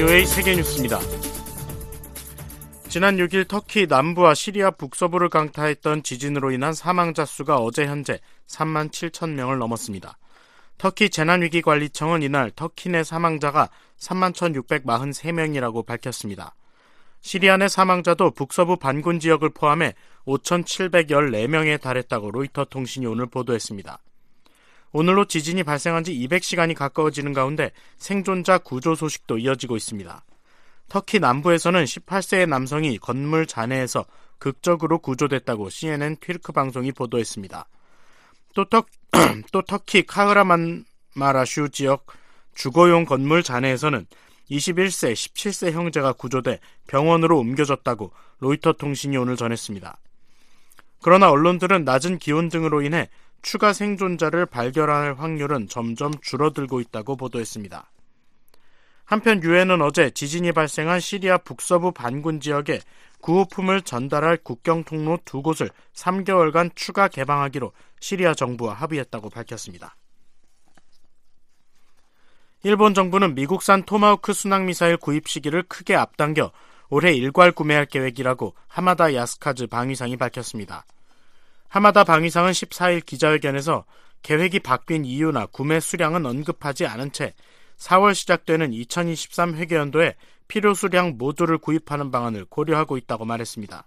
VOA 세계뉴스입니다. 지난 6일 터키 남부와 시리아 북서부를 강타했던 지진으로 인한 사망자 수가 어제 현재 3만 7천 명을 넘었습니다. 터키 재난위기관리청은 이날 터키 내 사망자가 3만 1,643명이라고 밝혔습니다. 시리아 내 사망자도 북서부 반군 지역을 포함해 5,714명에 달했다고 로이터 통신이 오늘 보도했습니다. 오늘로 지진이 발생한 지 200시간이 가까워지는 가운데 생존자 구조 소식도 이어지고 있습니다. 터키 남부에서는 18세의 남성이 건물 잔해에서 극적으로 구조됐다고 CNN 튀르크 방송이 보도했습니다. 또, 터, 또 터키 카흐라만마라슈 지역 주거용 건물 잔해에서는 21세, 17세 형제가 구조돼 병원으로 옮겨졌다고 로이터 통신이 오늘 전했습니다. 그러나 언론들은 낮은 기온 등으로 인해 추가 생존자를 발견할 확률은 점점 줄어들고 있다고 보도했습니다. 한편 유엔은 어제 지진이 발생한 시리아 북서부 반군 지역에 구호품을 전달할 국경 통로 두 곳을 3개월간 추가 개방하기로 시리아 정부와 합의했다고 밝혔습니다. 일본 정부는 미국산 토마호크 순항미사일 구입 시기를 크게 앞당겨 올해 일괄 구매할 계획이라고 하마다 야스카즈 방위상이 밝혔습니다. 하마다 방위상은 14일 기자회견에서 계획이 바뀐 이유나 구매 수량은 언급하지 않은 채 4월 시작되는 2023 회계연도에 필요 수량 모두를 구입하는 방안을 고려하고 있다고 말했습니다.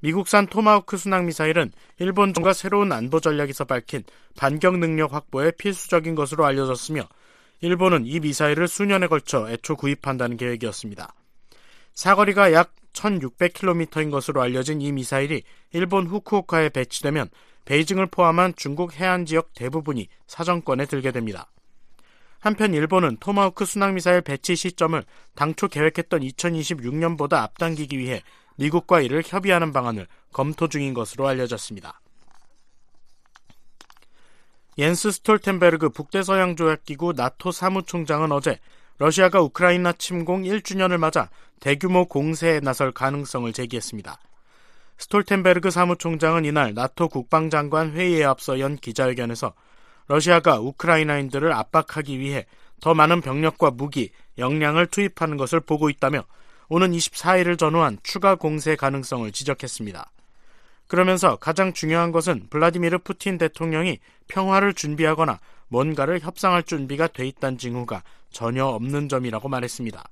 미국산 토마호크 순항 미사일은 일본 정부가 새로운 안보 전략에서 밝힌 반격 능력 확보에 필수적인 것으로 알려졌으며 일본은 이 미사일을 수년에 걸쳐 애초 구입한다는 계획이었습니다. 사거리가 약 1600km인 것으로 알려진 이 미사일이 일본 후쿠오카에 배치되면 베이징을 포함한 중국 해안 지역 대부분이 사정권에 들게 됩니다. 한편 일본은 토마호크 순항미사일 배치 시점을 당초 계획했던 2026년보다 앞당기기 위해 미국과 이를 협의하는 방안을 검토 중인 것으로 알려졌습니다. 옌스 스톨텐베르그 북대서양조약기구 나토 사무총장은 어제 러시아가 우크라이나 침공 1주년을 맞아 대규모 공세에 나설 가능성을 제기했습니다. 스톨텐베르그 사무총장은 이날 나토 국방장관 회의에 앞서 연 기자회견에서 러시아가 우크라이나인들을 압박하기 위해 더 많은 병력과 무기, 역량을 투입하는 것을 보고 있다며 오는 24일을 전후한 추가 공세 가능성을 지적했습니다. 그러면서 가장 중요한 것은 블라디미르 푸틴 대통령이 평화를 준비하거나 뭔가를 협상할 준비가 돼 있다는 징후가 전혀 없는 점이라고 말했습니다.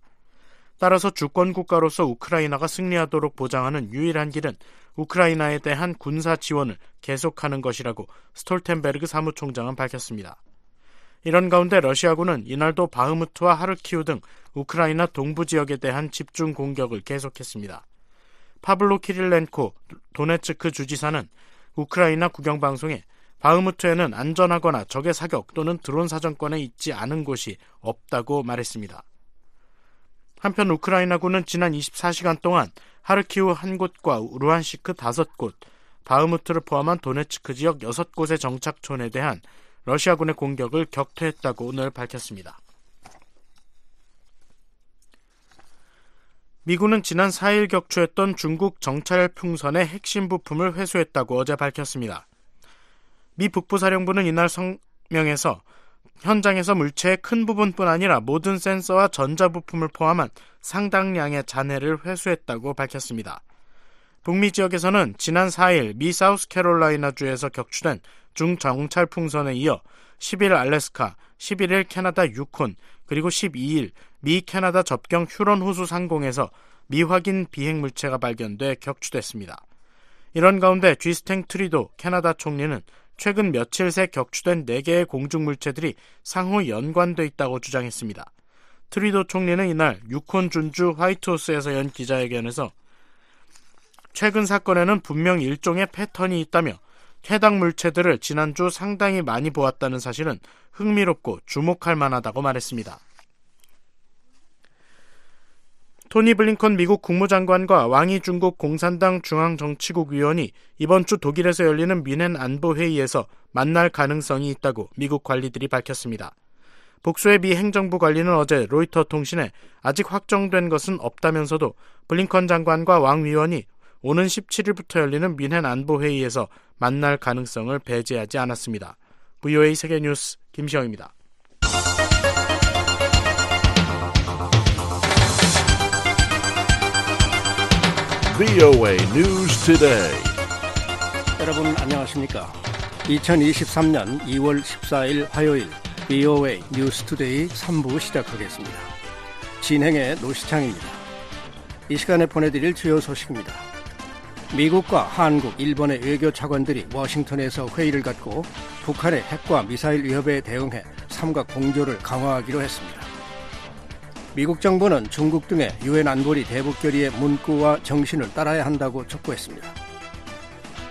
따라서 주권 국가로서 우크라이나가 승리하도록 보장하는 유일한 길은 우크라이나에 대한 군사 지원을 계속하는 것이라고 스톨텐베르그 사무총장은 밝혔습니다. 이런 가운데 러시아군은 이날도 바흐무트와 하르키우 등 우크라이나 동부 지역에 대한 집중 공격을 계속했습니다. 파블로 키릴렌코 도네츠크 주지사는 우크라이나 국영방송에 바흐무트에는 안전하거나 적의 사격 또는 드론 사정권에 있지 않은 곳이 없다고 말했습니다. 한편 우크라이나군은 지난 24시간 동안 하르키우 한 곳과 우루안시크 다섯 곳, 바흐무트를 포함한 도네츠크 지역 여섯 곳의 정착촌에 대한 러시아군의 공격을 격퇴했다고 오늘 밝혔습니다. 미군은 지난 4일 격추했던 중국 정찰 풍선의 핵심 부품을 회수했다고 어제 밝혔습니다. 미 북부사령부는 이날 성명에서 현장에서 물체의 큰 부분뿐 아니라 모든 센서와 전자부품을 포함한 상당량의 잔해를 회수했다고 밝혔습니다. 북미 지역에서는 지난 4일 미 사우스캐롤라이나주에서 격추된 중정찰 풍선에 이어 10일 알래스카, 11일 캐나다 유콘, 그리고 12일 미 캐나다 접경 휴런 호수 상공에서 미확인 비행 물체가 발견돼 격추됐습니다. 이런 가운데 쥐스탱 트뤼도 캐나다 총리는 최근 며칠 새 격추된 4개의 공중 물체들이 상호 연관돼 있다고 주장했습니다. 트뤼도 총리는 이날 유콘 준주 화이트호스에서 연 기자회견에서 최근 사건에는 분명 일종의 패턴이 있다며 해당 물체들을 지난주 상당히 많이 보았다는 사실은 흥미롭고 주목할 만하다고 말했습니다. 토니 블링컨 미국 국무장관과 왕이 중국 공산당 중앙정치국 위원이 이번 주 독일에서 열리는 미넨 안보회의에서 만날 가능성이 있다고 미국 관리들이 밝혔습니다. 복수의 미 행정부 관리는 어제 로이터 통신에 아직 확정된 것은 없다면서도 블링컨 장관과 왕 위원이 오는 17일부터 열리는 민헨 안보회의에서 만날 가능성을 배제하지 않았습니다. VOA 세계뉴스 김시영입니다. 여러분 안녕하십니까? 2023년 2월 14일 화요일 VOA 뉴스 투데이 3부 시작하겠습니다. 진행에 노시창입니다. 이 시간에 보내드릴 주요 소식입니다. 미국과 한국, 일본의 외교 차관들이 워싱턴에서 회의를 갖고 북한의 핵과 미사일 위협에 대응해 삼각 공조를 강화하기로 했습니다. 미국 정부는 중국 등의 유엔 안보리 대북 결의의 문구와 정신을 따라야 한다고 촉구했습니다.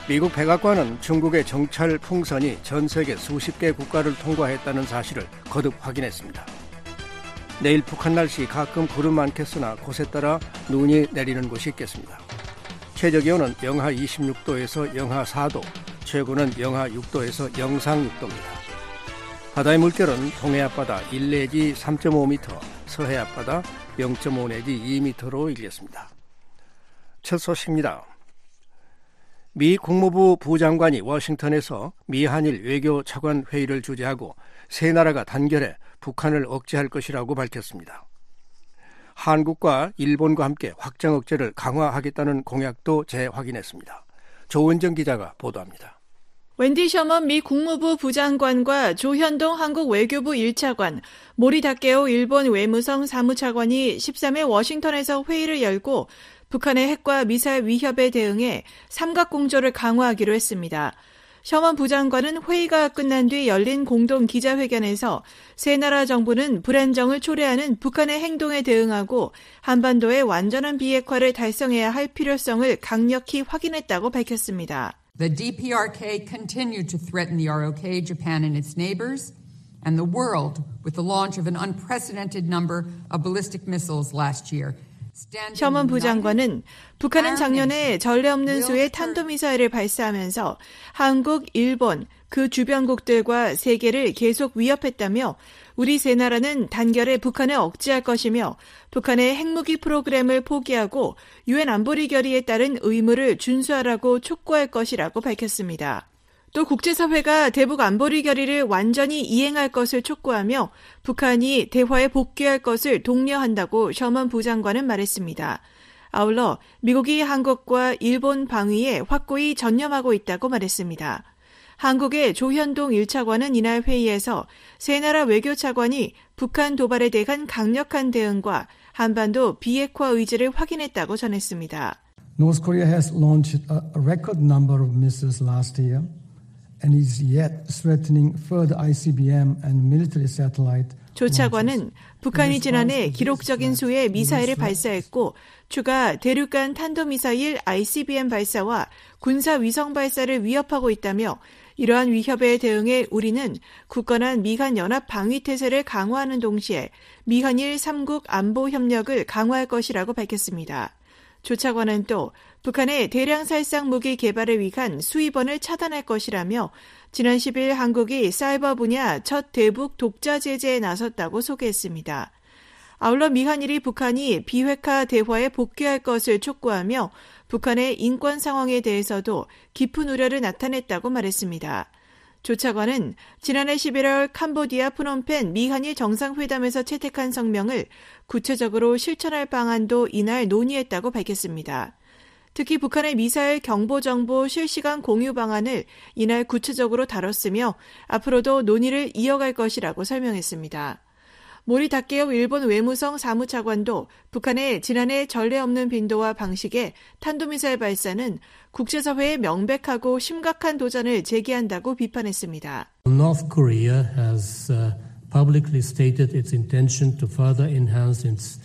미국 백악관은 중국의 정찰 풍선이 전 세계 수십 개 국가를 통과했다는 사실을 거듭 확인했습니다. 내일 북한 날씨 가끔 구름 많겠으나 곳에 따라 눈이 내리는 곳이 있겠습니다. 최저 기온은 영하 26도에서 영하 4도, 최고는 영하 6도에서 영상 6도입니다. 바다의 물결은 동해 앞바다 1 내지 3.5m, 서해 앞바다 0.5 내지 2m로 일겠습니다. 첫 소식입니다. 미 국무부 부장관이 워싱턴에서 미 한일 외교 차관 회의를 주재하고 세 나라가 단결해 북한을 억제할 것이라고 밝혔습니다. 한국과 일본과 함께 확장 억제를 강화하겠다는 공약도 재확인했습니다. 조은정 기자가 보도합니다. 웬디 셔먼 미 국무부 부장관과 조현동 한국 외교부 1차관, 모리 다케오 일본 외무성 사무차관이 13일 워싱턴에서 회의를 열고 북한의 핵과 미사일 위협에 대응해 삼각공조를 강화하기로 했습니다. 셔먼 부장관은 회의가 끝난 뒤 열린 공동 기자회견에서 세 나라 정부는 불안정을 초래하는 북한의 행동에 대응하고 한반도의 완전한 비핵화를 달성해야 할 필요성을 강력히 확인했다고 밝혔습니다. The DPRK continued to threaten the ROK, Japan, and its neighbors, and the world with the launch of an unprecedented number of ballistic missiles last year. 셔먼 부장관은 북한은 작년에 전례 없는 수의 탄도미사일을 발사하면서 한국, 일본, 그 주변국들과 세계를 계속 위협했다며 우리 세 나라는 단결에 북한을 억제할 것이며 북한의 핵무기 프로그램을 포기하고 유엔 안보리 결의에 따른 의무를 준수하라고 촉구할 것이라고 밝혔습니다. 또 국제사회가 대북 안보리 결의를 완전히 이행할 것을 촉구하며 북한이 대화에 복귀할 것을 독려한다고 셔먼 부장관은 말했습니다. 아울러 미국이 한국과 일본 방위에 확고히 전념하고 있다고 말했습니다. 한국의 조현동 1차관은 이날 회의에서 세 나라 외교차관이 북한 도발에 대한 강력한 대응과 한반도 비핵화 의지를 확인했다고 전했습니다. North Korea has launched a record number of missiles last year. And is yet threatening further ICBM and military satellite 조 차관은 북한이 지난해 기록적인 수의 미사일을 발사했고 추가 대륙간 탄도미사일 ICBM 발사와 군사 위성 발사를 위협하고 있다며 이러한 위협에 대응해 우리는 굳건한 미한 연합 방위 태세를 강화하는 동시에 미한일 3국 안보 협력을 강화할 것이라고 밝혔습니다. 조 차관은 또 북한의 대량 살상 무기 개발을 위한 수입원을 차단할 것이라며 지난 10일 한국이 사이버 분야 첫 대북 독자 제재에 나섰다고 소개했습니다. 아울러 미한일이 북한이 비핵화 대화에 복귀할 것을 촉구하며 북한의 인권 상황에 대해서도 깊은 우려를 나타냈다고 말했습니다. 조 차관은 지난해 11월 캄보디아 프놈펜 미한일 정상회담에서 채택한 성명을 구체적으로 실천할 방안도 이날 논의했다고 밝혔습니다. 특히 북한의 미사일 경보 정보 실시간 공유 방안을 이날 구체적으로 다뤘으며 앞으로도 논의를 이어갈 것이라고 설명했습니다. 모리 다케오 일본 외무성 사무차관도 북한의 지난해 전례 없는 빈도와 방식의 탄도미사일 발사는 국제사회에 명백하고 심각한 도전을 제기한다고 비판했습니다. North Korea has uh, publicly stated its intention to further enhance its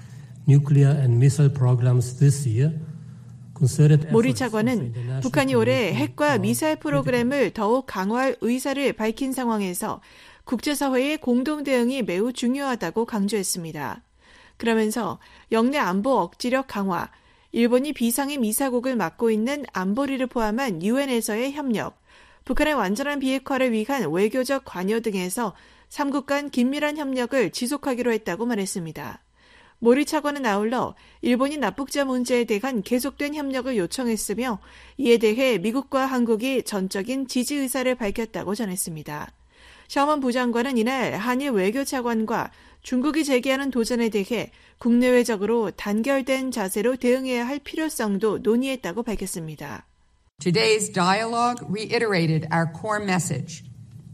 nuclear and missile programs this year. 모리 차관은 북한이 올해 핵과 미사일 프로그램을 더욱 강화할 의사를 밝힌 상황에서 국제사회의 공동 대응이 매우 중요하다고 강조했습니다. 그러면서 영내 안보 억지력 강화, 일본이 비상의 미사국을 맡고 있는 안보리를 포함한 유엔에서의 협력, 북한의 완전한 비핵화를 위한 외교적 관여 등에서 3국 간 긴밀한 협력을 지속하기로 했다고 말했습니다. 모리 차관은 아울러 일본이 납북자 문제에 대한 계속된 협력을 요청했으며 이에 대해 미국과 한국이 전적인 지지 의사를 밝혔다고 전했습니다. 셔먼 부장관은 이날 한일 외교 차관과 중국이 제기하는 도전에 대해 국내외적으로 단결된 자세로 대응해야 할 필요성도 논의했다고 밝혔습니다. Today's dialogue reiterated our core message.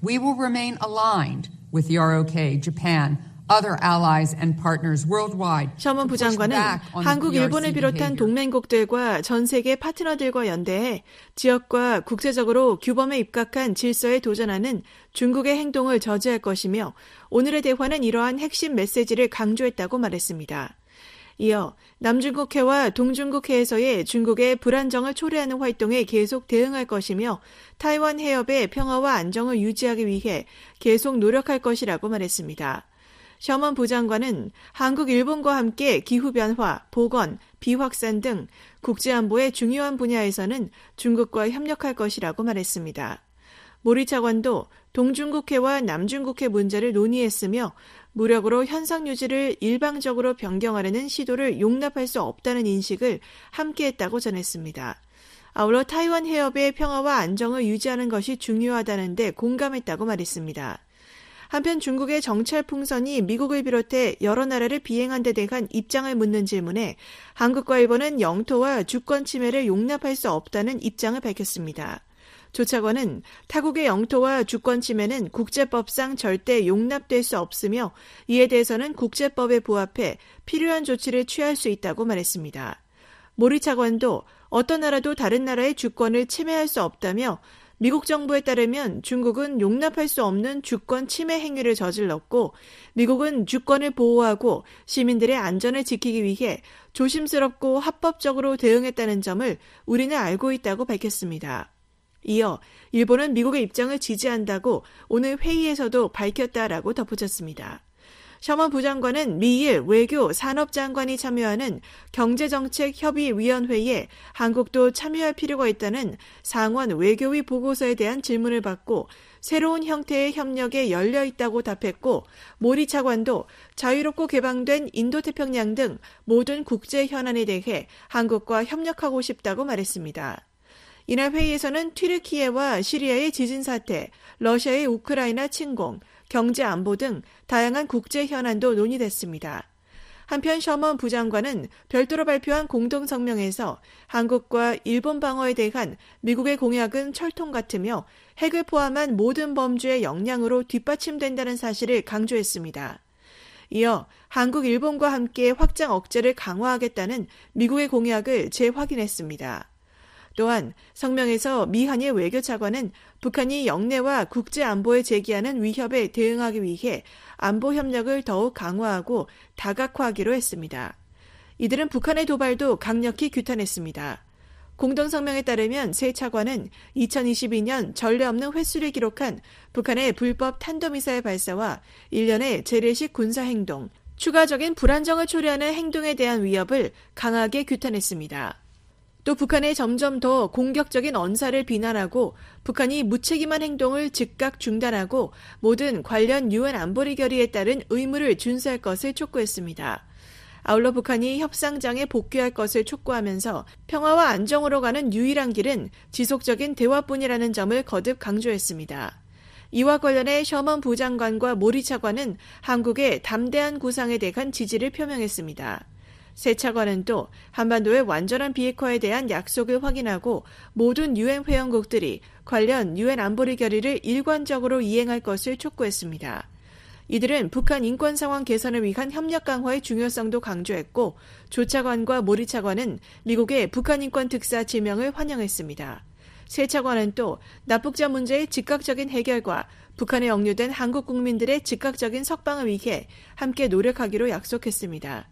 We will remain aligned with the ROK, Japan, other allies and partners worldwide. 셔먼 부장관은 한국, 일본을 비롯한 동맹국들과 전 세계 파트너들과 연대해 지역과 국제적으로 규범에 입각한 질서에 도전하는 중국의 행동을 저지할 것이며 오늘의 대화는 이러한 핵심 메시지를 강조했다고 말했습니다. 이어 남중국해와 동중국해에서의 중국의 불안정을 초래하는 활동에 계속 대응할 것이며 타이완 해협의 평화와 안정을 유지하기 위해 계속 노력할 것이라고 말했습니다. 셔먼 부장관은 한국, 일본과 함께 기후변화, 보건, 비확산 등 국제안보의 중요한 분야에서는 중국과 협력할 것이라고 말했습니다. 모리 차관도 동중국해와 남중국해 문제를 논의했으며 무력으로 현상 유지를 일방적으로 변경하려는 시도를 용납할 수 없다는 인식을 함께했다고 전했습니다. 아울러 타이완 해협의 평화와 안정을 유지하는 것이 중요하다는데 공감했다고 말했습니다. 한편 중국의 정찰 풍선이 미국을 비롯해 여러 나라를 비행한 데 대한 입장을 묻는 질문에 한국과 일본은 영토와 주권 침해를 용납할 수 없다는 입장을 밝혔습니다. 조 차관은 타국의 영토와 주권 침해는 국제법상 절대 용납될 수 없으며 이에 대해서는 국제법에 부합해 필요한 조치를 취할 수 있다고 말했습니다. 모리 차관도 어떤 나라도 다른 나라의 주권을 침해할 수 없다며 미국 정부에 따르면 중국은 용납할 수 없는 주권 침해 행위를 저질렀고 미국은 주권을 보호하고 시민들의 안전을 지키기 위해 조심스럽고 합법적으로 대응했다는 점을 우리는 알고 있다고 밝혔습니다. 이어 일본은 미국의 입장을 지지한다고 오늘 회의에서도 밝혔다라고 덧붙였습니다. 셔먼 부장관은 미일 외교 산업장관이 참여하는 경제정책협의위원회에 한국도 참여할 필요가 있다는 상원 외교위 보고서에 대한 질문을 받고 새로운 형태의 협력에 열려 있다고 답했고 모리 차관도 자유롭고 개방된 인도태평양 등 모든 국제 현안에 대해 한국과 협력하고 싶다고 말했습니다. 이날 회의에서는 튀르키예와 시리아의 지진 사태, 러시아의 우크라이나 침공, 경제 안보 등 다양한 국제 현안도 논의됐습니다. 한편 셔먼 부장관은 별도로 발표한 공동 성명에서 한국과 일본 방어에 대한 미국의 공약은 철통 같으며 핵을 포함한 모든 범주의 역량으로 뒷받침된다는 사실을 강조했습니다. 이어 한국, 일본과 함께 확장 억제를 강화하겠다는 미국의 공약을 재확인했습니다. 또한 성명에서 미한일 외교차관은 북한이 영내와 국제 안보에 제기하는 위협에 대응하기 위해 안보 협력을 더욱 강화하고 다각화하기로 했습니다. 이들은 북한의 도발도 강력히 규탄했습니다. 공동성명에 따르면 세 차관은 2022년 전례 없는 횟수를 기록한 북한의 불법 탄도미사일 발사와 1년의 재래식 군사행동, 추가적인 불안정을 초래하는 행동에 대한 위협을 강하게 규탄했습니다. 또 북한의 점점 더 공격적인 언사를 비난하고 북한이 무책임한 행동을 즉각 중단하고 모든 관련 유엔 안보리 결의에 따른 의무를 준수할 것을 촉구했습니다. 아울러 북한이 협상장에 복귀할 것을 촉구하면서 평화와 안정으로 가는 유일한 길은 지속적인 대화뿐이라는 점을 거듭 강조했습니다. 이와 관련해 셔먼 부장관과 모리 차관은 한국의 담대한 구상에 대한 지지를 표명했습니다. 세 차관은 또 한반도의 완전한 비핵화에 대한 약속을 확인하고 모든 유엔 회원국들이 관련 유엔 안보리 결의를 일관적으로 이행할 것을 촉구했습니다. 이들은 북한 인권 상황 개선을 위한 협력 강화의 중요성도 강조했고 조 차관과 모리 차관은 미국의 북한 인권 특사 지명을 환영했습니다. 세 차관은 또 납북자 문제의 즉각적인 해결과 북한에 억류된 한국 국민들의 즉각적인 석방을 위해 함께 노력하기로 약속했습니다.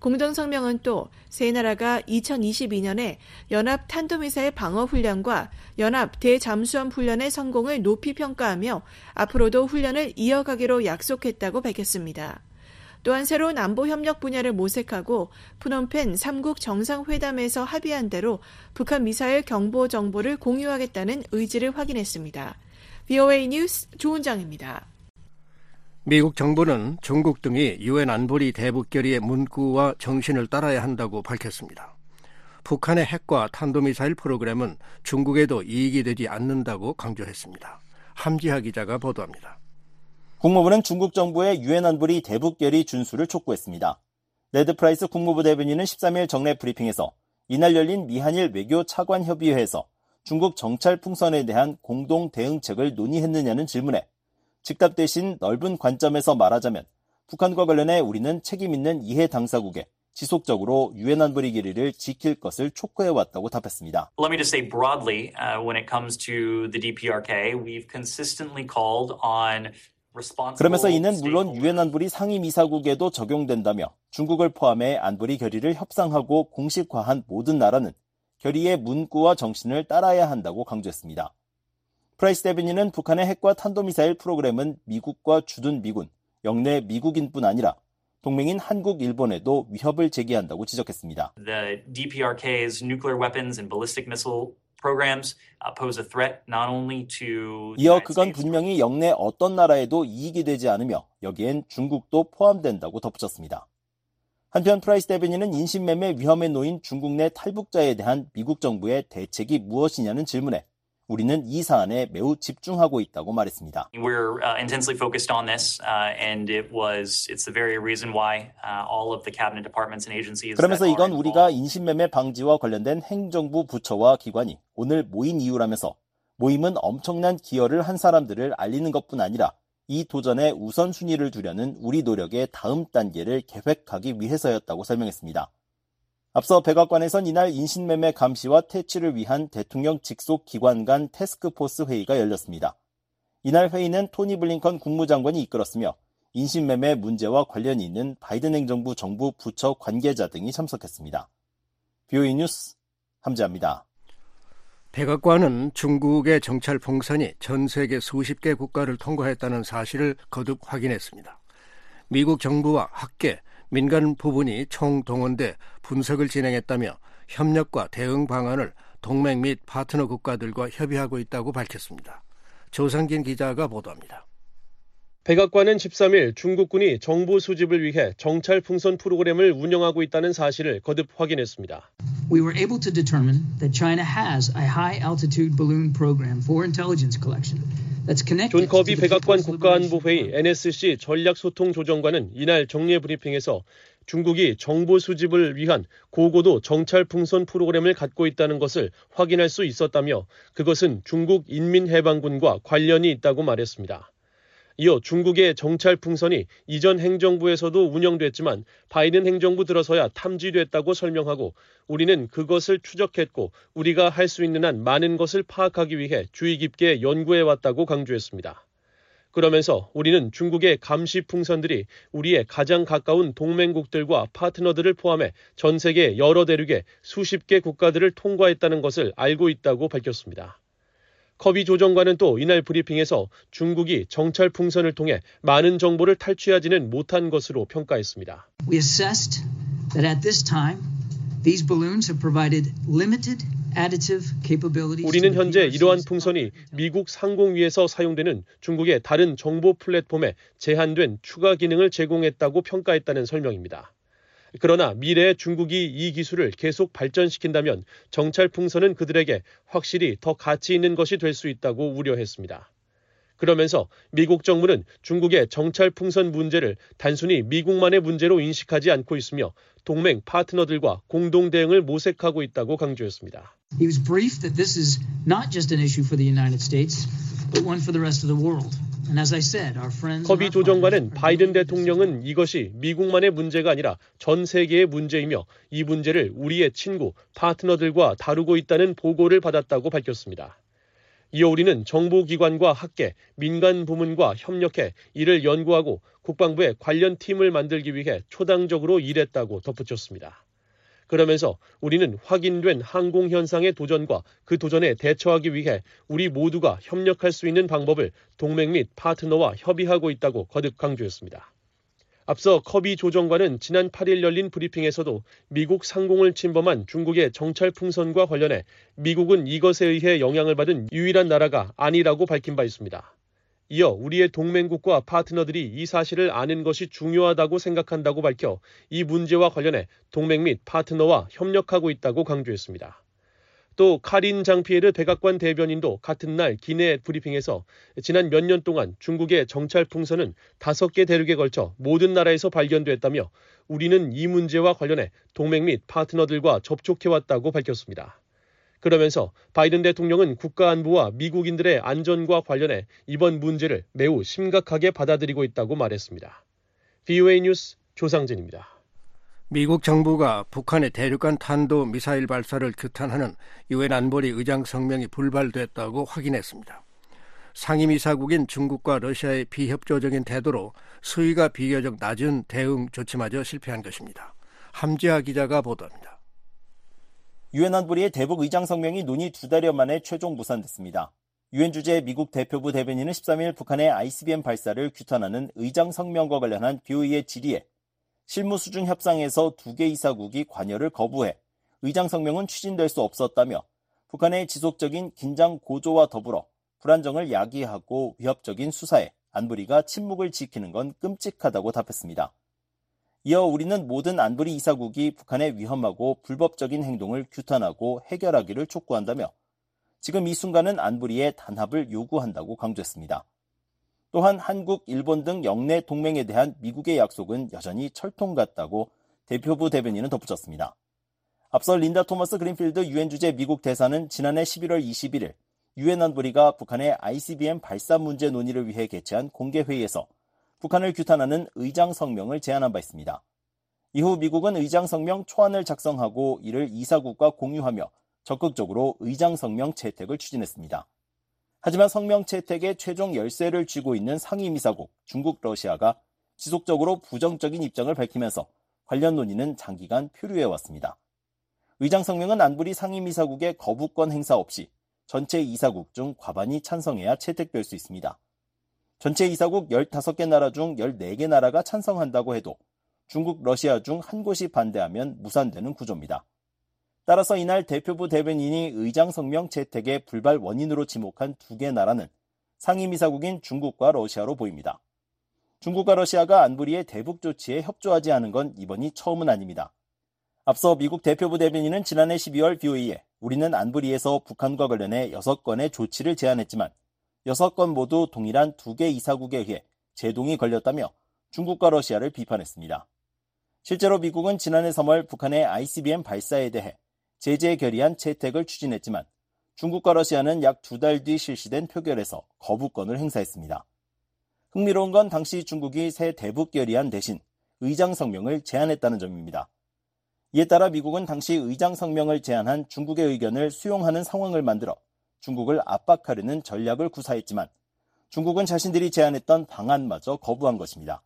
공동성명은 또 세 나라가 2022년에 연합 탄도미사일 방어 훈련과 연합 대잠수함 훈련의 성공을 높이 평가하며 앞으로도 훈련을 이어가기로 약속했다고 밝혔습니다. 또한 새로운 안보 협력 분야를 모색하고 푸놈펜 3국 정상회담에서 합의한 대로 북한 미사일 경보 정보를 공유하겠다는 의지를 확인했습니다. VOA 뉴스 조은정입니다. 미국 정부는 중국 등이 유엔 안보리 대북 결의의 문구와 정신을 따라야 한다고 밝혔습니다. 북한의 핵과 탄도미사일 프로그램은 중국에도 이익이 되지 않는다고 강조했습니다. 함지하 기자가 보도합니다. 국무부는 중국 정부의 유엔 안보리 대북 결의 준수를 촉구했습니다. 네드 프라이스 국무부 대변인은 13일 정례 브리핑에서 이날 열린 미한일 외교 차관 협의회에서 중국 정찰 풍선에 대한 공동 대응책을 논의했느냐는 질문에 즉답 대신 넓은 관점에서 말하자면 북한과 관련해 우리는 책임 있는 이해 당사국에 지속적으로 유엔 안보리 결의를 지킬 것을 촉구해 왔다고 답했습니다. Let me just say broadly, uh, when it comes to the DPRK, we've consistently called on 그러면서 이는 물론 유엔 안보리 상임이사국에도 적용된다며 중국을 포함해 안보리 결의를 협상하고 공식화한 모든 나라는 결의의 문구와 정신을 따라야 한다고 강조했습니다. 프라이스 대변인은 북한의 핵과 탄도미사일 프로그램은 미국과 주둔 미군, 영내 미국인뿐 아니라 동맹인 한국, 일본에도 위협을 제기한다고 지적했습니다. The DPRK's nuclear weapons and ballistic missile programs pose a threat not only to 이어 그건 분명히 영내 어떤 나라에도 이익이 되지 않으며 여기엔 중국도 포함된다고 덧붙였습니다. 한편 프라이스 대변인은 인신매매 위험에 놓인 중국 내 탈북자에 대한 미국 정부의 대책이 무엇이냐는 질문에 우리는 이 사안에 매우 집중하고 있다고 말했습니다. We're uh, intensely focused on this, uh, and it was it's the very reason why uh, all of the cabinet departments and agencies. 그러면서 이건 우리가 인신매매 방지와 관련된 행정부 부처와 기관이 오늘 모인 이유라면서 모임은 엄청난 기여를 한 사람들을 알리는 것뿐 아니라 이 도전에 우선순위를 두려는 우리 노력의 다음 단계를 계획하기 위해서였다고 설명했습니다. 앞서 백악관에선 이날 인신매매 감시와 퇴치를 위한 대통령 직속 기관 간 태스크포스 회의가 열렸습니다. 이날 회의는 토니 블링컨 국무장관이 이끌었으며 인신매매 문제와 관련이 있는 바이든 행정부 정부 부처 관계자 등이 참석했습니다. VOA 뉴스 함지하입니다. 백악관은 중국의 정찰 풍선이 전 세계 수십 개 국가를 통과했다는 사실을 거듭 확인했습니다. 미국 정부와 학계, 민간 부분이 총동원돼 분석을 진행했다며 협력과 대응 방안을 동맹 및 파트너 국가들과 협의하고 있다고 밝혔습니다. 조상진 기자가 보도합니다. 백악관은 13일 중국군이 정보 수집을 위해 정찰 풍선 프로그램을 운영하고 있다는 사실을 거듭 확인했습니다. We were able to determine that China has a high altitude balloon program for intelligence collection. 존 커비 백악관 국가안보회의 NSC 전략소통조정관은 이날 정례 브리핑에서 중국이 정보 수집을 위한 고고도 정찰 풍선 프로그램을 갖고 있다는 것을 확인할 수 있었다며 그것은 중국 인민해방군과 관련이 있다고 말했습니다. 이어 중국의 정찰 풍선이 이전 행정부에서도 운영됐지만 바이든 행정부 들어서야 탐지됐다고 설명하고 우리는 그것을 추적했고 우리가 할 수 있는 한 많은 것을 파악하기 위해 주의 깊게 연구해 왔다고 강조했습니다. 그러면서 우리는 중국의 감시 풍선들이 우리의 가장 가까운 동맹국들과 파트너들을 포함해 전 세계 여러 대륙의 수십 개 국가들을 통과했다는 것을 알고 있다고 밝혔습니다. 커비 조정관은 또 이날 브리핑에서 중국이 정찰 풍선을 통해 많은 정보를 탈취하지는 못한 것으로 평가했습니다. 우리는 현재 이러한 풍선이 미국 상공 위에서 사용되는 중국의 다른 정보 플랫폼에 제한된 추가 기능을 제공했다고 평가했다는 설명입니다. 그러나 미래에 중국이 이 기술을 계속 발전시킨다면 정찰 풍선은 그들에게 확실히 더 가치 있는 것이 될 수 있다고 우려했습니다. 그러면서 미국 정부는 중국의 정찰 풍선 문제를 단순히 미국만의 문제로 인식하지 않고 있으며 동맹 파트너들과 공동 대응을 모색하고 있다고 강조했습니다. He was briefed that this is not just an issue for the United States, but one for the rest of the world. 커비 조정관은 바이든 대통령은 이것이 미국만의 문제가 아니라 전 세계의 문제이며 이 문제를 우리의 친구, 파트너들과 다루고 있다는 보고를 받았다고 밝혔습니다. 이어 우리는 정보기관과 학계, 민간 부문과 협력해 이를 연구하고 국방부에 관련 팀을 만들기 위해 초당적으로 일했다고 덧붙였습니다. 그러면서 우리는 확인된 항공 현상의 도전과 그 도전에 대처하기 위해 우리 모두가 협력할 수 있는 방법을 동맹 및 파트너와 협의하고 있다고 거듭 강조했습니다. 앞서 커비 조정관은 지난 8일 열린 브리핑에서도 미국 상공을 침범한 중국의 정찰 풍선과 관련해 미국은 이것에 의해 영향을 받은 유일한 나라가 아니라고 밝힌 바 있습니다. 이어 우리의 동맹국과 파트너들이 이 사실을 아는 것이 중요하다고 생각한다고 밝혀 이 문제와 관련해 동맹 및 파트너와 협력하고 있다고 강조했습니다. 또 카린 장피에르 백악관 대변인도 같은 날 기내 브리핑에서 지난 몇 년 동안 중국의 정찰 풍선은 다섯 개 대륙에 걸쳐 모든 나라에서 발견됐다며 우리는 이 문제와 관련해 동맹 및 파트너들과 접촉해왔다고 밝혔습니다. 그러면서 바이든 대통령은 국가 안보와 미국인들의 안전과 관련해 이번 문제를 매우 심각하게 받아들이고 있다고 말했습니다. VOA 뉴스 조상진입니다. 미국 정부가 북한의 대륙간 탄도 미사일 발사를 규탄하는 유엔 안보리 의장 성명이 불발됐다고 확인했습니다. 상임이사국인 중국과 러시아의 비협조적인 태도로 수위가 비교적 낮은 대응 조치마저 실패한 것입니다. 함지아 기자가 보도합니다. 유엔 안보리의 대북 의장 성명이 논의 두 달여 만에 최종 무산됐습니다. 유엔 주재 미국 대표부 대변인은 13일 북한의 ICBM 발사를 규탄하는 의장 성명과 관련한 BOE의 질의에 실무 수준 협상에서 두 개 이사국이 관여를 거부해 의장 성명은 추진될 수 없었다며 북한의 지속적인 긴장 고조와 더불어 불안정을 야기하고 위협적인 수사에 안보리가 침묵을 지키는 건 끔찍하다고 답했습니다. 이어 우리는 모든 안보리 이사국이 북한의 위험하고 불법적인 행동을 규탄하고 해결하기를 촉구한다며 지금 이 순간은 안보리의 단합을 요구한다고 강조했습니다. 또한 한국, 일본 등 영내 동맹에 대한 미국의 약속은 여전히 철통 같다고 대표부 대변인은 덧붙였습니다. 앞서 린다 토머스 그린필드 유엔 주재 미국 대사는 지난해 11월 21일 유엔 안보리가 북한의 ICBM 발사 문제 논의를 위해 개최한 공개 회의에서 북한을 규탄하는 의장 성명을 제안한 바 있습니다. 이후 미국은 의장 성명 초안을 작성하고 이를 이사국과 공유하며 적극적으로 의장 성명 채택을 추진했습니다. 하지만 성명 채택에 최종 열쇠를 쥐고 있는 상임이사국 중국 러시아가 지속적으로 부정적인 입장을 밝히면서 관련 논의는 장기간 표류해 왔습니다. 의장 성명은 안보리 상임이사국의 거부권 행사 없이 전체 이사국 중 과반이 찬성해야 채택될 수 있습니다. 전체 이사국 15개 나라 중 14개 나라가 찬성한다고 해도 중국, 러시아 중 한 곳이 반대하면 무산되는 구조입니다. 따라서 이날 대표부 대변인이 의장 성명 채택의 불발 원인으로 지목한 두 개 나라는 상임이사국인 중국과 러시아로 보입니다. 중국과 러시아가 안보리의 대북 조치에 협조하지 않은 건 이번이 처음은 아닙니다. 앞서 미국 대표부 대변인은 지난해 12월 BOE에 우리는 안보리에서 북한과 관련해 6건의 조치를 제안했지만 6건 모두 동일한 두개 이사국에 의해 제동이 걸렸다며 중국과 러시아를 비판했습니다. 실제로 미국은 지난해 3월 북한의 ICBM 발사에 대해 제재 결의안 채택을 추진했지만 중국과 러시아는 약 두 달 뒤 실시된 표결에서 거부권을 행사했습니다. 흥미로운 건 당시 중국이 새 대북 결의안 대신 의장 성명을 제안했다는 점입니다. 이에 따라 미국은 당시 의장 성명을 제안한 중국의 의견을 수용하는 상황을 만들어 중국을 압박하려는 전략을 구사했지만 중국은 자신들이 제안했던 방안마저 거부한 것입니다.